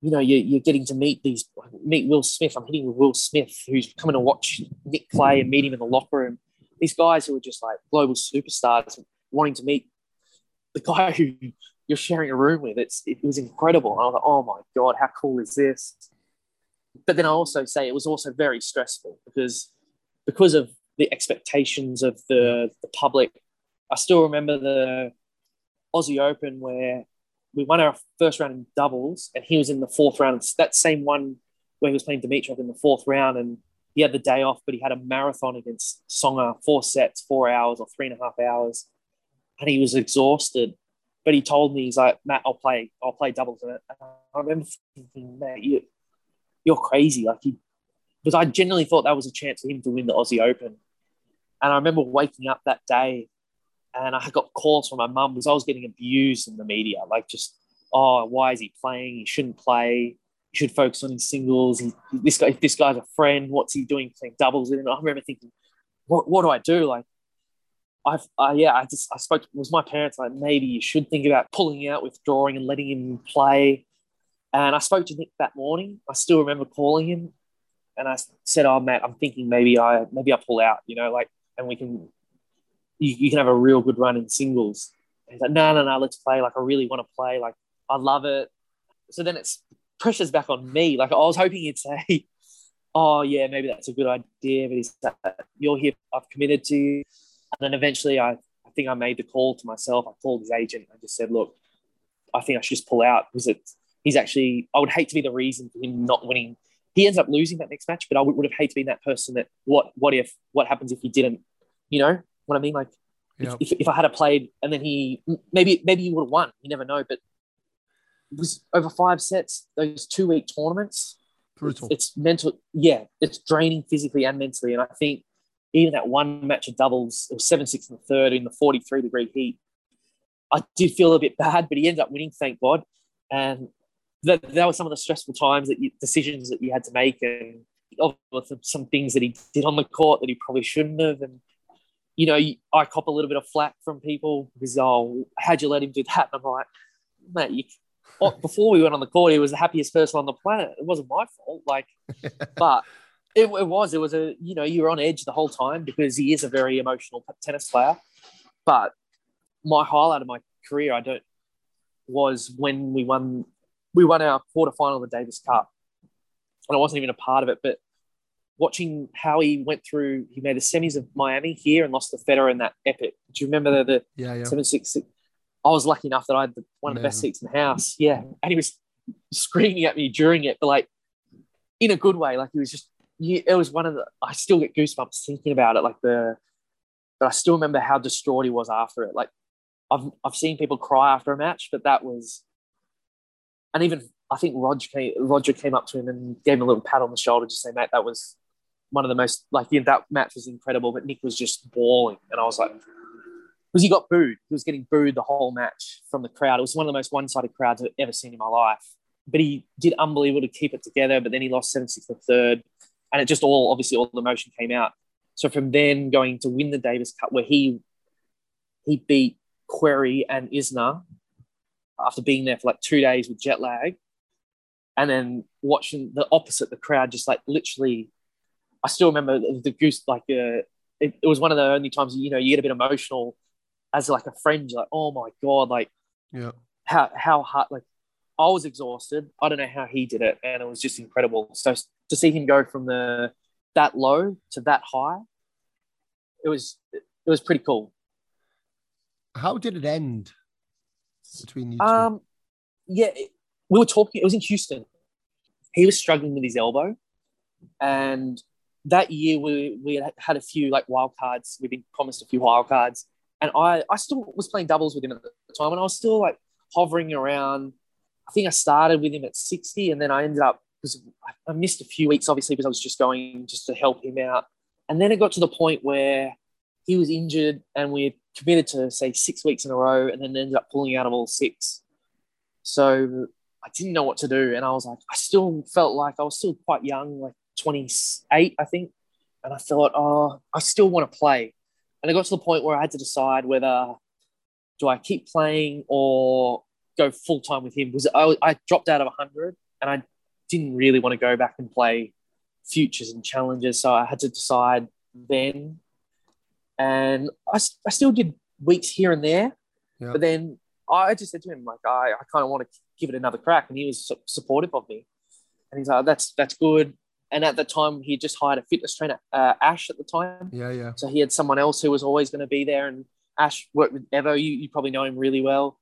B: you know, you, you're getting to meet these meet Will Smith. I'm hitting with Will Smith, who's coming to watch Nick play and meet him in the locker room. These guys who are just like global superstars, wanting to meet the guy who you're sharing a room with. It's it was incredible. And I was like, oh my god, how cool is this? But then I also say it was also very stressful because because of the expectations of the, the public. I still remember the Aussie Open where we won our first round in doubles, and he was in the fourth round. That same one where he was playing Dimitrov in the fourth round, and he had the day off, but he had a marathon against Tsonga, four sets, four hours or three and a half hours, and he was exhausted. But he told me, he's like, Matt, I'll play, I'll play doubles in it. And I remember thinking, Matt, you, you're crazy. Like he, because I genuinely thought that was a chance for him to win the Aussie Open. And I remember waking up that day and I got calls from my mum because I was getting abused in the media, like just, oh, why is he playing? He shouldn't play. He should focus on his singles. He, this guy, if this guy's a friend, what's he doing playing doubles? And I remember thinking, what, what do I do? Like, I've, uh, yeah, I just, I spoke, to, was my parents like, maybe you should think about pulling out, withdrawing and letting him play. And I spoke to Nick that morning. I still remember calling him and I said, oh, Matt, I'm thinking maybe I, maybe I pull out, you know, like, and we can you, you can have a real good run in singles. And he's like, no, no, no, let's play. Like I really want to play. Like I love it. So then it's pressure's back on me. Like I was hoping he'd say, oh yeah, maybe that's a good idea, but he's like, you're here, I've committed to you. And then eventually I, I think I made the call to myself. I called his agent and just said, look, I think I should just pull out because it's he's actually I would hate to be the reason for him not winning he ends up losing that next match, but I would, would have hated to be that person that what what if what happens if he didn't, you know what I mean? Like yep. if, if I had a played and then he maybe maybe he would have won. You never know, but it was over five sets. Those two week tournaments,
A: brutal.
B: It's mental. Yeah, it's draining physically and mentally. And I think even that one match of doubles, it was seven six in the third in the forty three degree heat. I did feel a bit bad, but he ended up winning, thank God. And that, that was some of the stressful times that you, decisions that you had to make and some things that he did on the court that he probably shouldn't have. And you know I cop a little bit of flack from people because oh how'd you let him do that? And I'm like mate you, before we went on the court he was the happiest person on the planet. It wasn't my fault like but it, it was it was a you know you were on edge the whole time because he is a very emotional tennis player. But my highlight of my career I don't was when we won we won our quarterfinal of the Davis Cup. And I wasn't even a part of it, but watching how he went through, he made the semis of Miami here and lost the Federer in that epic. Do you remember the, the
A: yeah, yeah.
B: seven six, six? I was lucky enough that I had the, one of the best seats in the house. Yeah. And he was screaming at me during it, but like in a good way. Like he was just, it was one of the, I still get goosebumps thinking about it. Like the, but I still remember how distraught he was after it. Like I've, I've seen people cry after a match, but that was and even I think Roger came, Roger came up to him and gave him a little pat on the shoulder, just saying, "Mate, that was one of the most like yeah, that match was incredible." But Nick was just bawling, and I was like, because he got booed. He was getting booed the whole match from the crowd. It was one of the most one-sided crowds I've ever seen in my life. But he did unbelievable to keep it together. But then he lost seven six the third, and it just all obviously all the emotion came out. So from then going to win the Davis Cup, where he he beat Querrey and Isner after being there for like two days with jet lag, and then watching the opposite, the crowd just like literally. I still remember the goose like uh, it, it was one of the only times you know you get a bit emotional as like a friend. Like, oh my god, like
A: yeah,
B: how how hard like I was exhausted. I don't know how he did it, and it was just incredible. So to see him go from the that low to that high, it was it was pretty cool.
A: How did it end? Between you two?
B: Um, yeah, we were talking. It was in Houston. He was struggling with his elbow, and that year we we had a few like wild cards. We've been promised a few wild cards, and I I still was playing doubles with him at the time, and I was still like hovering around. I think I started with him at sixty, and then I ended up because I missed a few weeks obviously because I was just going just to help him out, and then it got to the point where he was injured, and we had committed to say six weeks in a row, and then ended up pulling out of all six. So I didn't know what to do, and I was like, I still felt like I was still quite young, like 28, I think. And I thought, oh, I still want to play. And it got to the point where I had to decide whether do I keep playing or go full time with him because I, I dropped out of 100 and I didn't really want to go back and play futures and challenges. So I had to decide then. And I, I still did weeks here and there. Yeah. But then I just said to him, like, I, I kind of want to give it another crack. And he was supportive of me. And he's like, that's, that's good. And at the time, he just hired a fitness trainer, uh, Ash, at the time.
A: Yeah, yeah.
B: So he had someone else who was always going to be there. And Ash worked with Evo. You, you probably know him really well,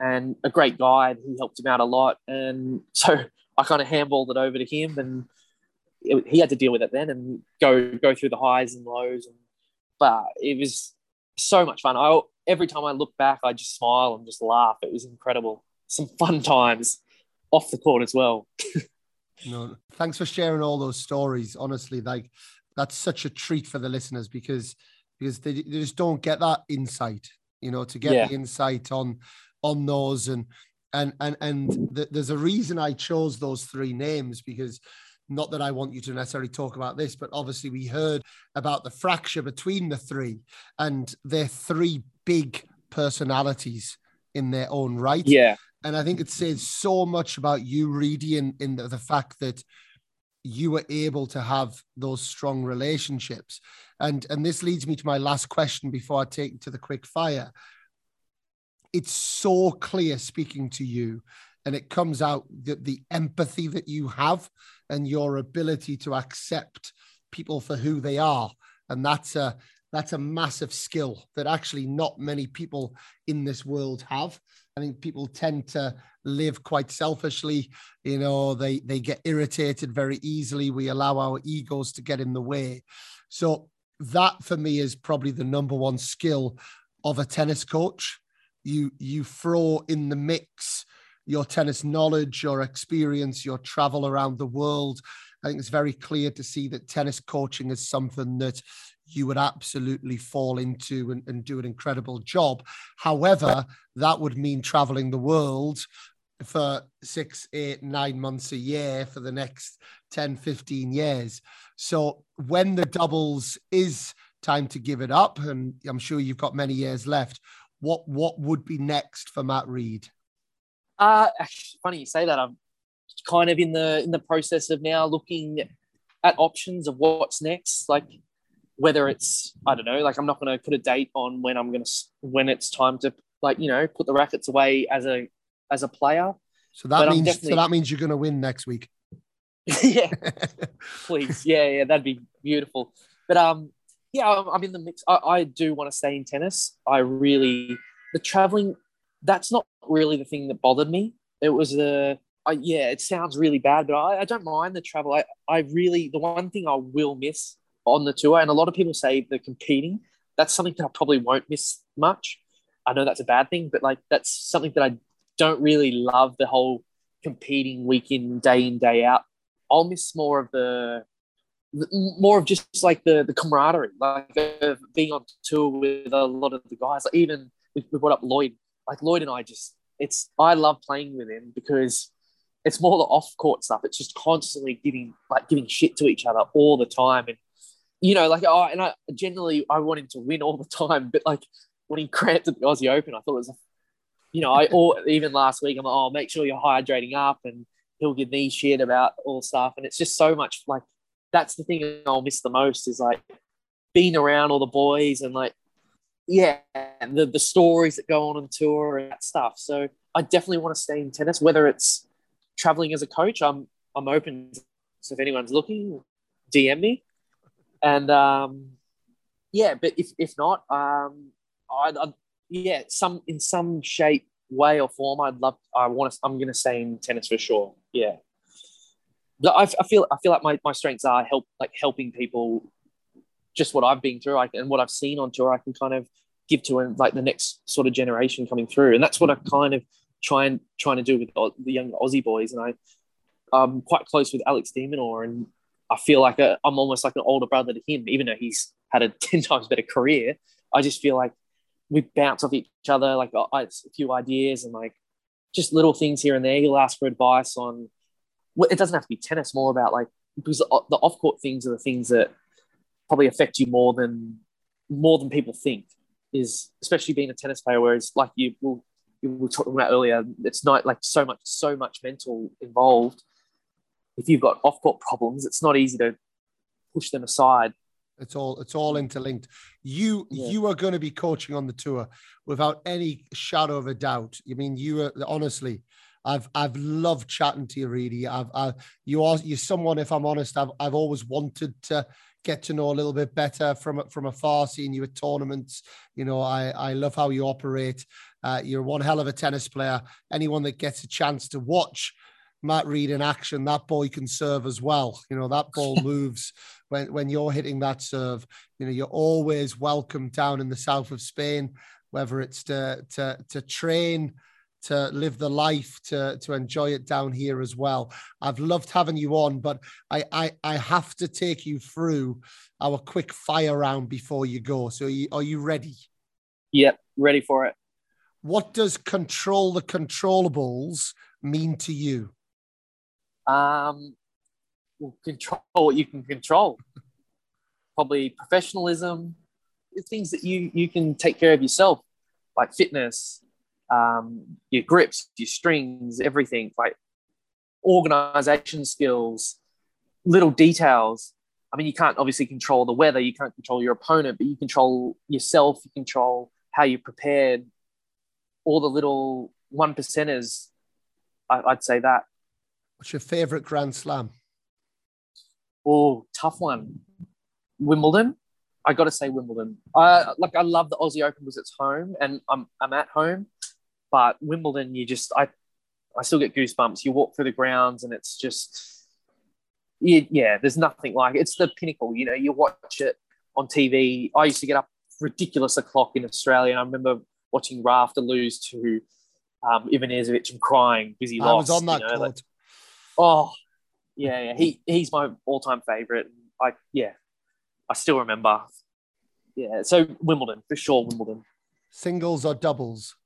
B: and a great guy. He helped him out a lot. And so I kind of handballed it over to him, and it, he had to deal with it then and go go through the highs and lows. And but it was so much fun. I every time I look back, I just smile and just laugh. It was incredible. Some fun times off the court as well.
A: no, thanks for sharing all those stories. Honestly, like that's such a treat for the listeners because because they, they just don't get that insight. You know, to get yeah. the insight on on those and and and and the, there's a reason I chose those three names because not that I want you to necessarily talk about this, but obviously we heard about the fracture between the three and their three big personalities in their own right.
B: Yeah.
A: And I think it says so much about you, Reedy, in, in the, the fact that you were able to have those strong relationships. And, and this leads me to my last question before I take to the quick fire. It's so clear speaking to you, and it comes out that the empathy that you have and your ability to accept people for who they are. And that's a that's a massive skill that actually not many people in this world have. I think people tend to live quite selfishly. You know, they they get irritated very easily. We allow our egos to get in the way. So that for me is probably the number one skill of a tennis coach. You you throw in the mix your tennis knowledge, your experience, your travel around the world. I think it's very clear to see that tennis coaching is something that you would absolutely fall into and, and do an incredible job. However, that would mean traveling the world for six, eight, nine months a year for the next 10, 15 years. So when the doubles is time to give it up, and I'm sure you've got many years left, what what would be next for Matt Reid?
B: Uh actually, funny you say that. I'm kind of in the in the process of now looking at options of what's next. Like whether it's I don't know, like I'm not going to put a date on when I'm going to when it's time to like you know put the rackets away as a as a player.
A: So that means definitely... so that means you're going to win next week.
B: yeah, please, yeah, yeah, that'd be beautiful. But um, yeah, I'm, I'm in the mix. I, I do want to stay in tennis. I really the traveling. That's not really the thing that bothered me. It was the I, yeah, it sounds really bad, but I, I don't mind the travel. I, I really, the one thing I will miss on the tour. And a lot of people say the competing. That's something that I probably won't miss much. I know that's a bad thing, but like that's something that I don't really love the whole competing week in, day in, day out. I'll miss more of the more of just like the the camaraderie, like being on tour with a lot of the guys. Like even we, we brought up Lloyd. Like Lloyd and I just it's I love playing with him because it's more the off court stuff. It's just constantly giving like giving shit to each other all the time and you know, like, oh, and I generally I want him to win all the time, but like when he cramped at the Aussie Open, I thought it was, you know, I or even last week I'm like, oh, make sure you're hydrating up, and he'll give me shit about all stuff, and it's just so much like that's the thing I'll miss the most is like being around all the boys and like yeah, and the the stories that go on on tour and that stuff. So I definitely want to stay in tennis, whether it's traveling as a coach. I'm I'm open. So if anyone's looking, DM me and um, yeah, but if if not, um, I'd, I'd, yeah, some in some shape, way or form, I'd love. I want to. I'm going to stay in tennis for sure. Yeah. but I, I feel I feel like my, my strengths are help like helping people just what I've been through I, and what I've seen on tour I can kind of give to like the next sort of generation coming through. And that's what I kind of try and trying to do with the young Aussie boys. And I I'm quite close with Alex de Minaur and I feel like i am almost like an older brother to him even though he's had a 10 times better career. I just feel like we bounce off each other like uh, I, a few ideas and like just little things here and there. He'll ask for advice on what it doesn't have to be tennis, more about like because the off court things are the things that probably affect you more than more than people think. Is especially being a tennis player, whereas like you will you were talking about earlier, it's not like so much so much mental involved. If you've got off court problems, it's not easy to push them aside.
A: It's all it's all interlinked. You yeah. you are going to be coaching on the tour without any shadow of a doubt. I mean, you are honestly I've I've loved chatting to you, really. I've I, you are you're someone, if I'm honest, I've I've always wanted to get to know a little bit better from from afar, seeing you at tournaments. You know, I I love how you operate. Uh, you're one hell of a tennis player. Anyone that gets a chance to watch Matt Reid in action, that boy can serve as well. You know, that ball moves when when you're hitting that serve. You know, you're always welcome down in the south of Spain, whether it's to to to train to live the life to to enjoy it down here as well. I've loved having you on, but I I, I have to take you through our quick fire round before you go. So are you, are you ready?
B: Yep, ready for it.
A: What does control the controllables mean to you?
B: Um, well, control what you can control. Probably professionalism, things that you you can take care of yourself, like fitness, um, your grips, your strings, everything like organization skills, little details. I mean, you can't obviously control the weather, you can't control your opponent, but you control yourself, you control how you're prepared, all the little one percenters. I'd say that.
A: What's your favorite Grand Slam?
B: Oh, tough one. Wimbledon. I got to say Wimbledon. I like. I love the Aussie Open because it's home, and I'm I'm at home. But Wimbledon, you just I I still get goosebumps. You walk through the grounds and it's just yeah, yeah, there's nothing like it. it's the pinnacle. You know, you watch it on TV. I used to get up ridiculous o'clock in Australia, and I remember watching Rafter lose to um, Ivanisevic and crying because he
A: I lost. I was on that you know, like,
B: oh, yeah, yeah. He he's my all-time favorite. I yeah, I still remember. Yeah, so Wimbledon for sure. Wimbledon.
A: Singles or doubles?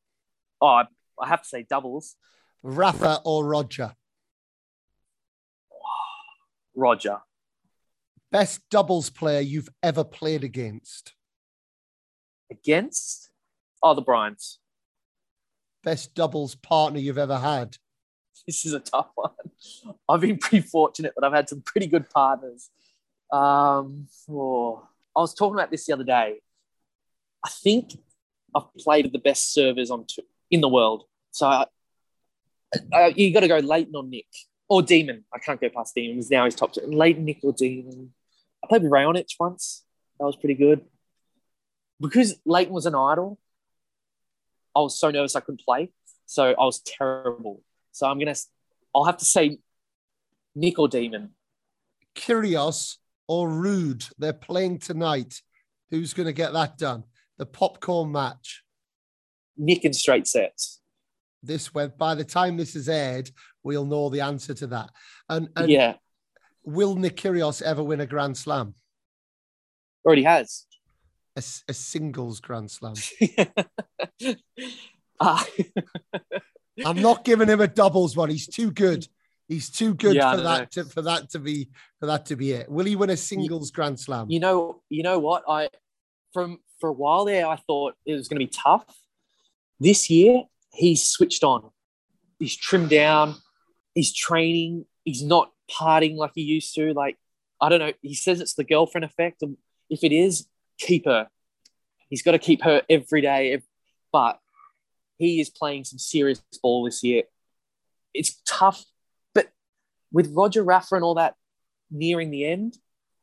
B: Oh, I, I have to say doubles.
A: Rafa or Roger?
B: Roger.
A: Best doubles player you've ever played against?
B: Against? Oh, the Bryans.
A: Best doubles partner you've ever had?
B: This is a tough one. I've been pretty fortunate that I've had some pretty good partners. Um, oh, I was talking about this the other day. I think I've played with the best servers on two, in the world. So uh, you got to go Lleyton or Nick or Demon. I can't go past Demon. Because now he's top two. Lleyton, Nick, or Demon. I played with Raonic once. That was pretty good. Because Lleyton was an idol, I was so nervous I couldn't play. So I was terrible. So I'm gonna. I'll have to say Nick or Demon.
A: Kyrgios or Ruud? They're playing tonight. Who's to get that done? The popcorn match.
B: Nick in straight sets.
A: This web. By the time this is aired, we'll know the answer to that. And, and
B: yeah,
A: will Nick Kyrgios ever win a Grand Slam?
B: Already has.
A: A, a singles Grand Slam.
B: uh,
A: I'm not giving him a doubles one. He's too good. He's too good yeah, for that to, for that to be for that to be it. Will he win a singles Grand Slam?
B: You know, you know what? I from for a while there, I thought it was going to be tough this year, he's switched on. He's trimmed down. He's training. He's not partying like he used to. Like, I don't know. He says it's the girlfriend effect. And if it is, keep her. He's got to keep her every day. But he is playing some serious ball this year. It's tough. But with Roger Rafa and all that nearing the end,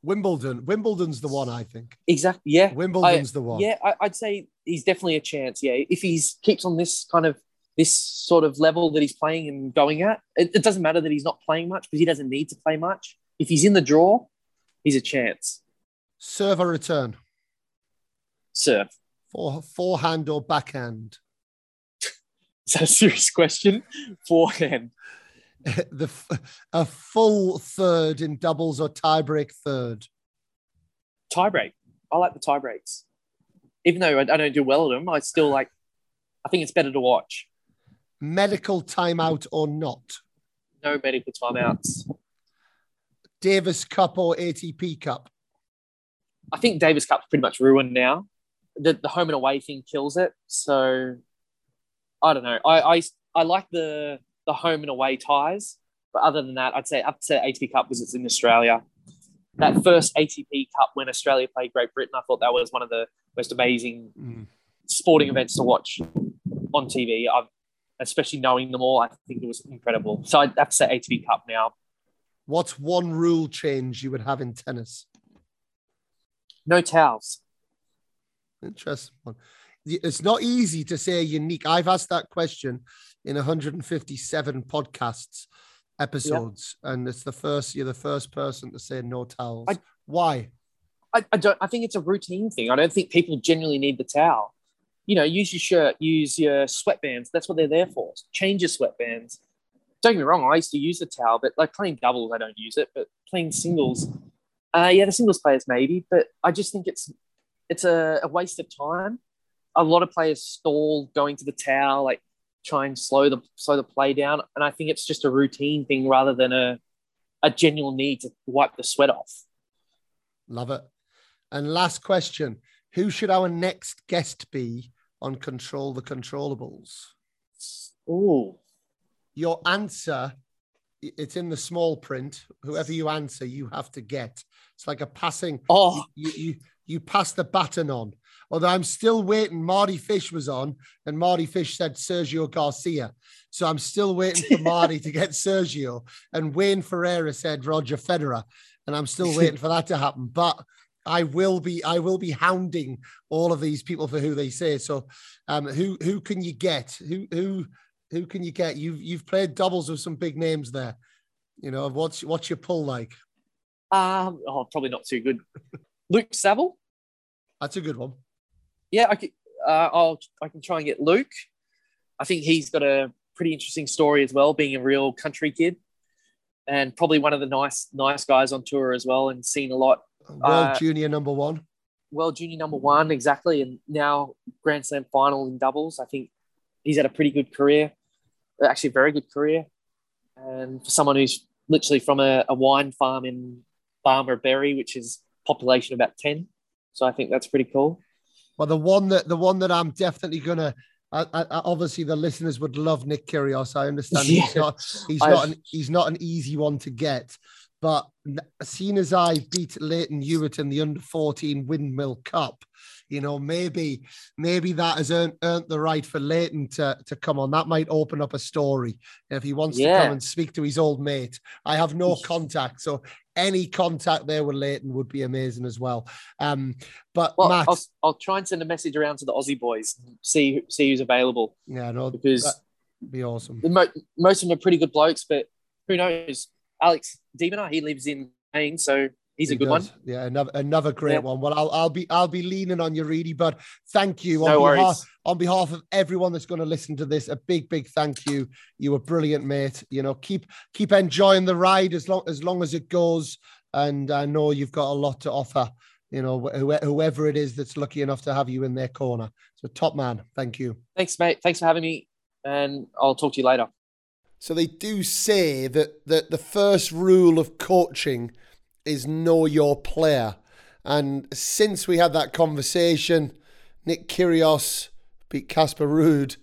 A: Wimbledon. Wimbledon's the one, I think.
B: Exactly. Yeah.
A: Wimbledon's
B: I,
A: the one.
B: Yeah, I, would say he's definitely a chance. Yeah, if he's keeps on this kind of this sort of level that he's playing and going at. It, it doesn't matter that he's not playing much because he doesn't need to play much. If he's in the draw, he's a chance.
A: Serve or return?
B: Serve.
A: For forehand or backhand?
B: Is that a serious question? Forehand.
A: the a full third in doubles or tiebreak third?
B: Tiebreak. I like the tie breaks. Even though I, I don't do well at them, I still like. I think it's better to watch.
A: Medical timeout or not?
B: No medical timeouts.
A: Davis Cup or ATP Cup?
B: I think Davis Cup's pretty much ruined now. The, the home and away thing kills it. So I don't know. I, I I like the the home and away ties, but other than that, I'd say up to ATP Cup because it's in Australia. That first ATP Cup when Australia played Great Britain, I thought that was one of the most amazing mm. sporting events to watch on TV. I've, especially knowing them all, I think it was incredible. So I'd have to say ATP Cup now.
A: What's one rule change you would have in tennis?
B: No towels.
A: Interesting one. It's not easy to say unique. I've asked that question in 157 podcasts episodes, yeah. and it's the first. You're the first person to say no towels. I, Why?
B: I, I don't. I think it's a routine thing. I don't think people genuinely need the towel. You know, use your shirt, use your sweatbands. That's what they're there for. Change your sweatbands. Don't get me wrong. I used to use the towel, but like playing doubles, I don't use it. But playing singles, uh, yeah, the singles players maybe, but I just think it's it's a, a, waste of time. A lot of players stall going to the towel, like try and slow the slow the play down, and I think it's just a routine thing rather than a a genuine need to wipe the sweat off.
A: Love it. And last question: Who should our next guest be on Control the Controllables?
B: Oh,
A: your answer it's in the small print. Whoever you answer, you have to get. It's like a passing.
B: Oh,
A: you you, you pass the baton on. Although I'm still waiting. Mardy Fish was on, and Mardy Fish said Sergio Garcia. So I'm still waiting for Mardy to get Sergio. And Wayne Ferreira said Roger Federer, and I'm still waiting for that to happen. But I will be I will be hounding all of these people for who they say. So, um, who who can you get? Who who who can you get? You've you've played doubles with some big names there. You know, what's what's your pull like?
B: Um, oh, probably not too good. Luke Saville.
A: That's a good one.
B: Yeah, I can. Uh, I'll I can try and get Luke. I think he's got a pretty interesting story as well, being a real country kid, and probably one of the nice nice guys on tour as well, and seen a lot.
A: World uh, Junior number one.
B: World Junior number one, exactly, and now Grand Slam final in doubles. I think he's had a pretty good career, actually a very good career. And for someone who's literally from a, a wine farm in Barmer Berry, which is population about 10. So I think that's pretty cool.
A: Well, the one that the one that I'm definitely gonna I, I, obviously the listeners would love Nick Kyrgios. I understand yeah. he's not he's not an, he's not an easy one to get, but seeing as I beat Lleyton Hewitt in the under 14 Windmill Cup, you know, maybe maybe that has earned, earned the right for Lleyton to, to come on. That might open up a story if he wants yeah. to come and speak to his old mate. I have no contact, so any contact there with Lleyton would be amazing as well. Um, but
B: well,
A: Matt,
B: I'll, I'll, try and send a message around to the Aussie boys, see see who's available.
A: Yeah, no,
B: because
A: be awesome.
B: Mo- most of them are pretty good blokes, but who knows? Alex de Minaur, he lives in Maine, so He's a good does. one.
A: Yeah, another another great yeah. one. Well, I'll I'll be I'll be leaning on you, Reedy. But thank you
B: on no
A: behalf
B: worries.
A: on behalf of everyone that's going to listen to this. A big big thank you. You were brilliant, mate. You know, keep keep enjoying the ride as long as long as it goes. And I know you've got a lot to offer. You know, whoever it is that's lucky enough to have you in their corner. So top man, thank you.
B: Thanks, mate. Thanks for having me, and I'll talk to you later.
A: So they do say that that the first rule of coaching is know your player. And since we had that conversation, Nick Kyrgios beat Casper Ruud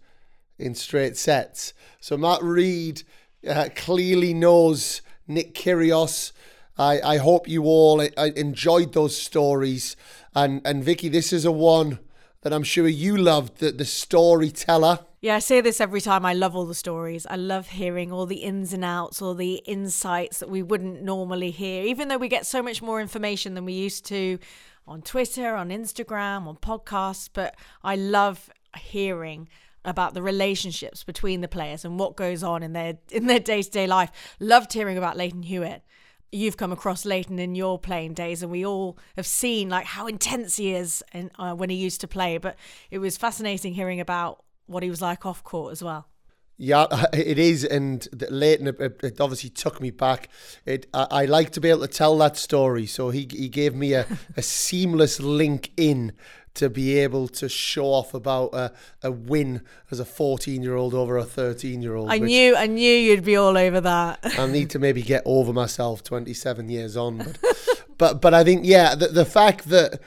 A: in straight sets. So Matt Reid uh, clearly knows Nick Kyrgios. I, I hope you all enjoyed those stories. And, and Vicky, this is a one that I'm sure you loved, the, the storyteller
C: yeah, I say this every time. I love all the stories. I love hearing all the ins and outs, all the insights that we wouldn't normally hear, even though we get so much more information than we used to on Twitter, on Instagram, on podcasts. But I love hearing about the relationships between the players and what goes on in their in their day to day life. Loved hearing about Lleyton Hewitt. You've come across Lleyton in your playing days, and we all have seen like how intense he is and uh, when he used to play. But it was fascinating hearing about what he was like off court as well.
A: Yeah, it is, and it, it obviously took me back. It I, I, like to be able to tell that story, so he he gave me a, a seamless link in to be able to show off about a, a win as a 14 year old over a 13 year old.
C: I knew I knew you'd be all over that.
A: I need to maybe get over myself 27 years on, but but, but I think yeah, the the fact that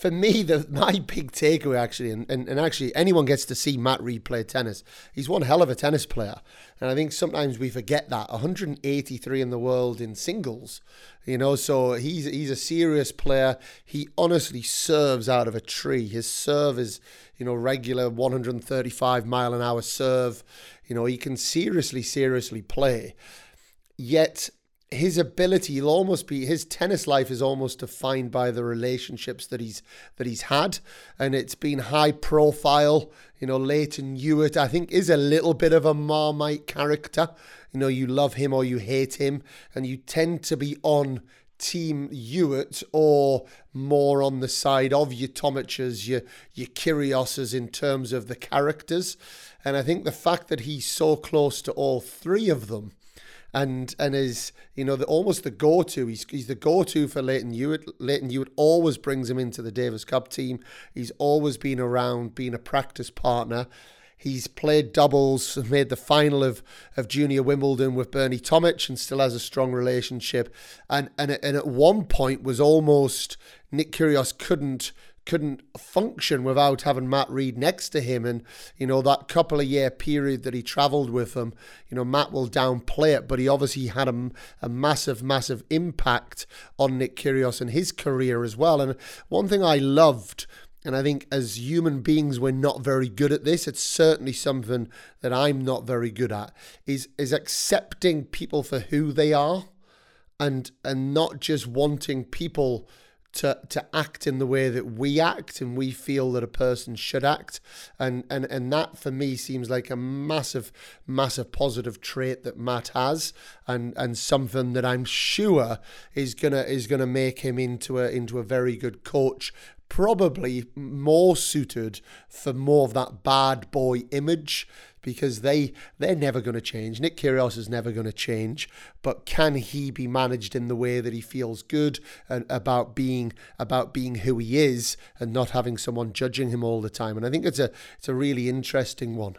A: for me, the my big takeaway actually, and, and, and actually anyone gets to see Matt Reid play tennis. He's one hell of a tennis player. And I think sometimes we forget that. 183 in the world in singles. You know, so he's he's a serious player. He honestly serves out of a tree. His serve is, you know, regular 135 mile an hour serve. You know, he can seriously, seriously play. Yet his ability he'll almost be his tennis life is almost defined by the relationships that he's that he's had. And it's been high profile you know Lleyton Hewitt I think is a little bit of a marmite character. You know you love him or you hate him and you tend to be on team Hewitt or more on the side of your Tomic's your your Kyrgios's in terms of the characters. And I think the fact that he's so close to all three of them and and is you know the almost the go to. He's he's the go to for Lleyton Hewitt. Lleyton Hewitt always brings him into the Davis Cup team. He's always been around, being a practice partner. He's played doubles, made the final of, of Junior Wimbledon with Bernie Tomic, and still has a strong relationship. And and and at one point was almost Nick Kyrgios couldn't couldn't function without having Matt Reid next to him. And, you know, that couple of year period that he travelled with him, you know, Matt will downplay it, but he obviously had a, a massive, massive impact on Nick Kyrgios and his career as well. And one thing I loved and I think as human beings, we're not very good at this. It's certainly something that I'm not very good at. Is is accepting people for who they are, and and not just wanting people to to act in the way that we act and we feel that a person should act. And and and that for me seems like a massive massive positive trait that Matt has and and something that I'm sure is gonna is gonna make him into a into a very good coach probably more suited for more of that bad boy image because they they're never going to change. Nick Kyrgios is never going to change, but can he be managed in the way that he feels good and about being about being who he is and not having someone judging him all the time? And I think it's a it's a really interesting one.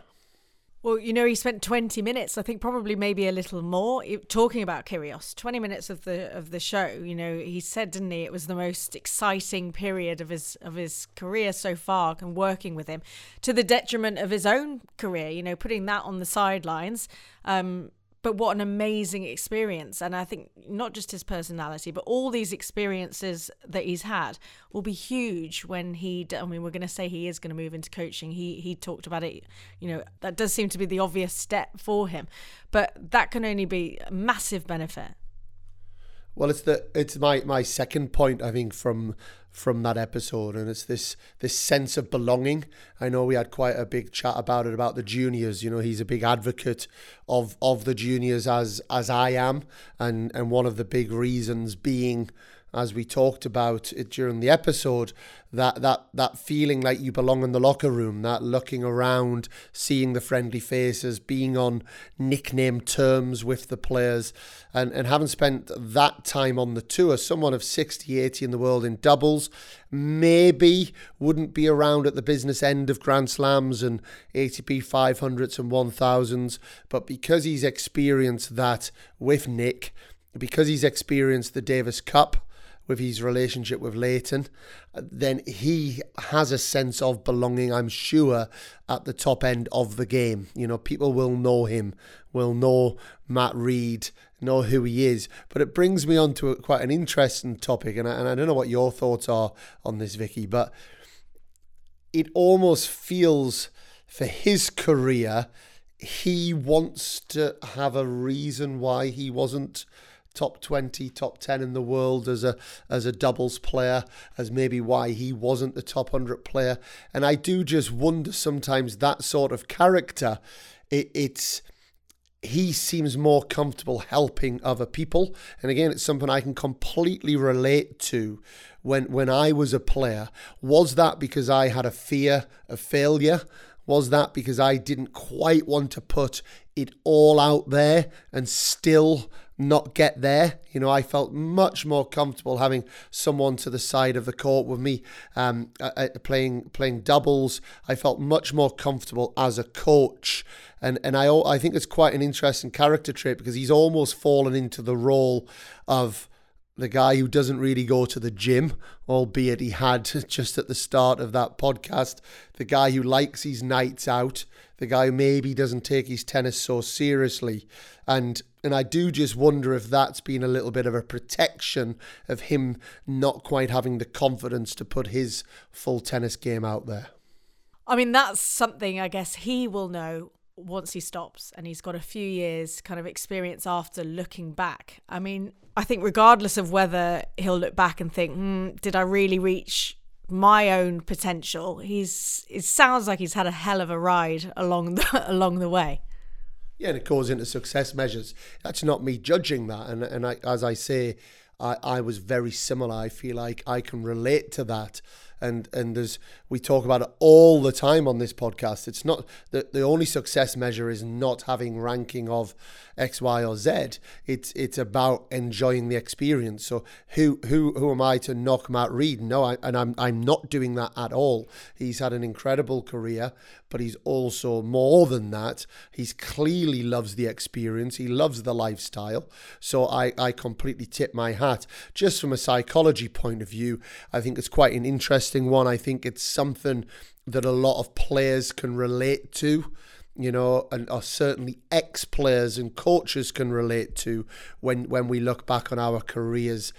C: Well, you know, he spent 20 minutes, I think probably maybe a little more, talking about Kyrgios. 20 minutes of the of the show. You know, he said, didn't he, it was the most exciting period of his of his career so far and working with him to the detriment of his own career, you know, putting that on the sidelines. Um, but what an amazing experience. And i think not just his personality but all these experiences that he's had will be huge when he i mean we're going to say he is going to move into coaching. He he talked about it you know that does seem to be the obvious step for him. But that can only be a massive benefit
A: well, it's the it's my my second point I think from from that episode, and it's this this sense of belonging. I know we had quite a big chat about it about the juniors. You know, he's a big advocate of of the juniors as as I am, and and one of the big reasons being as we talked about it during the episode, that that that feeling like you belong in the locker room, that looking around, seeing the friendly faces, being on nickname terms with the players, and, and having spent that time on the tour, someone of 60, 80 in the world in doubles, maybe wouldn't be around at the business end of Grand Slams and ATP 500s and 1000s, but because he's experienced that with Nick, because he's experienced the Davis Cup, with his relationship with Lleyton, then he has a sense of belonging, I'm sure, at the top end of the game. You know, people will know him, will know Matt Reid, know who he is. But it brings me on to a, quite an interesting topic, and I, and I don't know what your thoughts are on this, Vicky, but it almost feels for his career, he wants to have a reason why he wasn't top 20, top 10 in the world as a as a doubles player, as maybe why he wasn't the top 100 player. And I do just wonder sometimes that sort of character, it, it's he seems more comfortable helping other people. And again, it's something I can completely relate to when when I was a player. Was that because I had a fear of failure? Was that because I didn't quite want to put it all out there and still not get there. You know, I felt much more comfortable having someone to the side of the court with me um, uh, playing playing doubles. I felt much more comfortable as a coach, and and I I think it's quite an interesting character trait because he's almost fallen into the role of the guy who doesn't really go to the gym, albeit he had just at the start of that podcast, the guy who likes his nights out, the guy who maybe doesn't take his tennis so seriously. And and I do just wonder if that's been a little bit of a protection of him not quite having the confidence to put his full tennis game out there.
C: I mean, that's something I guess he will know once he stops and he's got a few years kind of experience after looking back. I mean, I think regardless of whether he'll look back and think, hmm, did I really reach my own potential? He's it sounds like he's had a hell of a ride along the along the way.
A: Yeah, and it goes into success measures. That's not me judging that. And and I, as I say, I, I was very similar. I feel like I can relate to that. And and there's we talk about it all the time on this podcast. It's not the the only success measure is not having ranking of X, Y, or Z. It's it's about enjoying the experience. So who who who am I to knock Matt Reid? No, I, and I'm I'm not doing that at all. He's had an incredible career, but he's also more than that. He's clearly loves the experience. He loves the lifestyle. So I I completely tip my hat. Just from a psychology point of view, I think it's quite an interesting one. I think it's something that a lot of players can relate to you know, and or certainly ex players and coaches can relate to when when we look back on our careers.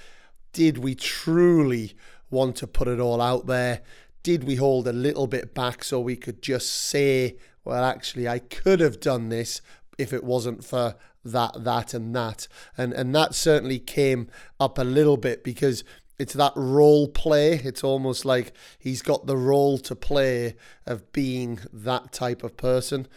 A: Did we truly want to put it all out there? Did we hold a little bit back so we could just say, well, actually, I could have done this if it wasn't for that, that, and that? And and that certainly came up a little bit because it's that role play. It's almost like he's got the role to play of being that type of person.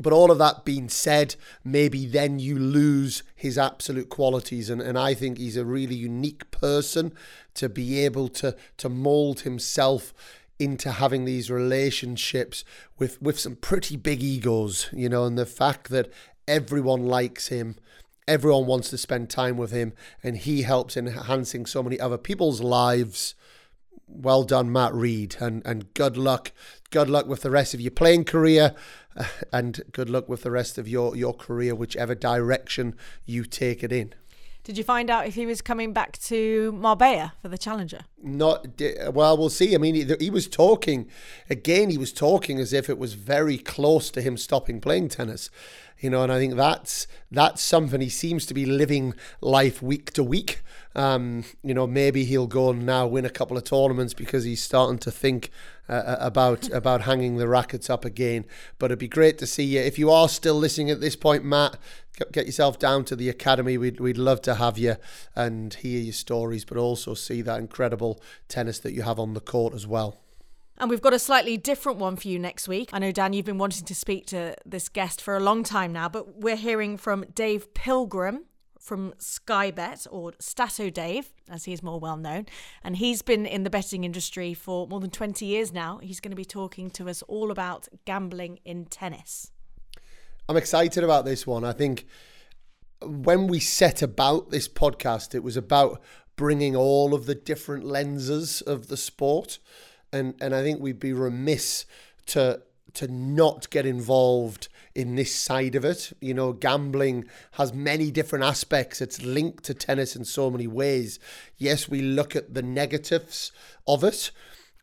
A: But all of that being said, maybe then you lose his absolute qualities. And, and I think he's a really unique person to be able to, to mold himself into having these relationships with, with some pretty big egos, you know, and the fact that everyone likes him everyone wants to spend time with him and he helps in enhancing so many other people's lives. Well done matt reid and and good luck good luck with the rest of your playing career and good luck with the rest of your your career whichever direction you take it in
C: did you find out if he was coming back to Marbella for the Challenger?
A: Not well. We'll see. I mean, he, he, was talking again. He was talking as if it was very close to him stopping playing tennis you know, and I think that's that's something he seems to be living life week to week. Um, you know, maybe he'll go and now win a couple of tournaments because he's starting to think uh, uh about about hanging the rackets up again. But it'd be great to see you. If you are still listening at this point, Matt, get yourself down to the academy. We'd we'd love to have you and hear your stories, but also see that incredible tennis that you have on the court as well.
C: And we've got a slightly different one for you next week. I know, Dan, you've been wanting to speak to this guest for a long time now, but we're hearing from Dave Pilgrim from Sky Bet, or Stato Dave, as he's more well known. And he's been in the betting industry for more than 20 years now. He's going to be talking to us all about gambling in tennis.
A: I'm excited about this one. I think when we set about this podcast, it was about bringing all of the different lenses of the sport and and I think we'd be remiss to to not get involved in this side of it. You know, gambling has many different aspects. It's linked to tennis in so many ways. Yes, we look at the negatives of it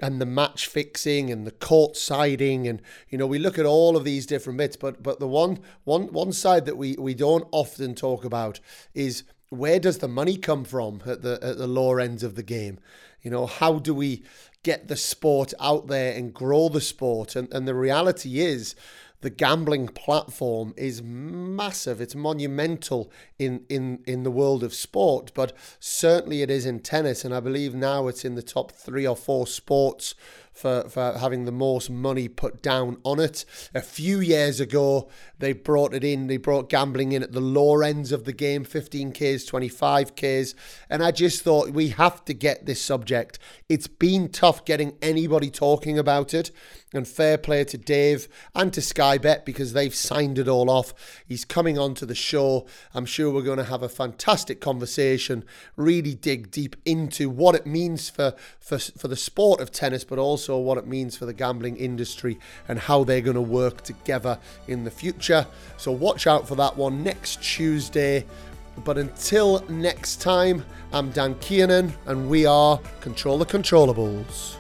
A: and the match fixing and the court siding and you know we look at all of these different bits but but the one one one side that we we don't often talk about is where does the money come from at the at the lower ends of the game you know how do we get the sport out there and grow the sport. And, and the reality is the gambling platform is massive. It's monumental in, in, in the world of sport, but certainly it is in tennis. And I believe now it's in the top three or four sports for, for having the most money put down on it. A few years ago, they brought it in, they brought gambling in at the lower ends of the game 15Ks, 25Ks. And I just thought we have to get this subject. It's been tough getting anybody talking about it. And fair play to Dave and to Sky Bet because they've signed it all off. He's coming on to the show. I'm sure we're going to have a fantastic conversation, really dig deep into what it means for, for, for the sport of tennis, but also what it means for the gambling industry and how they're going to work together in the future. So watch out for that one next Tuesday. But until next time, I'm Dan Kiernan, and we are Control the Controllables.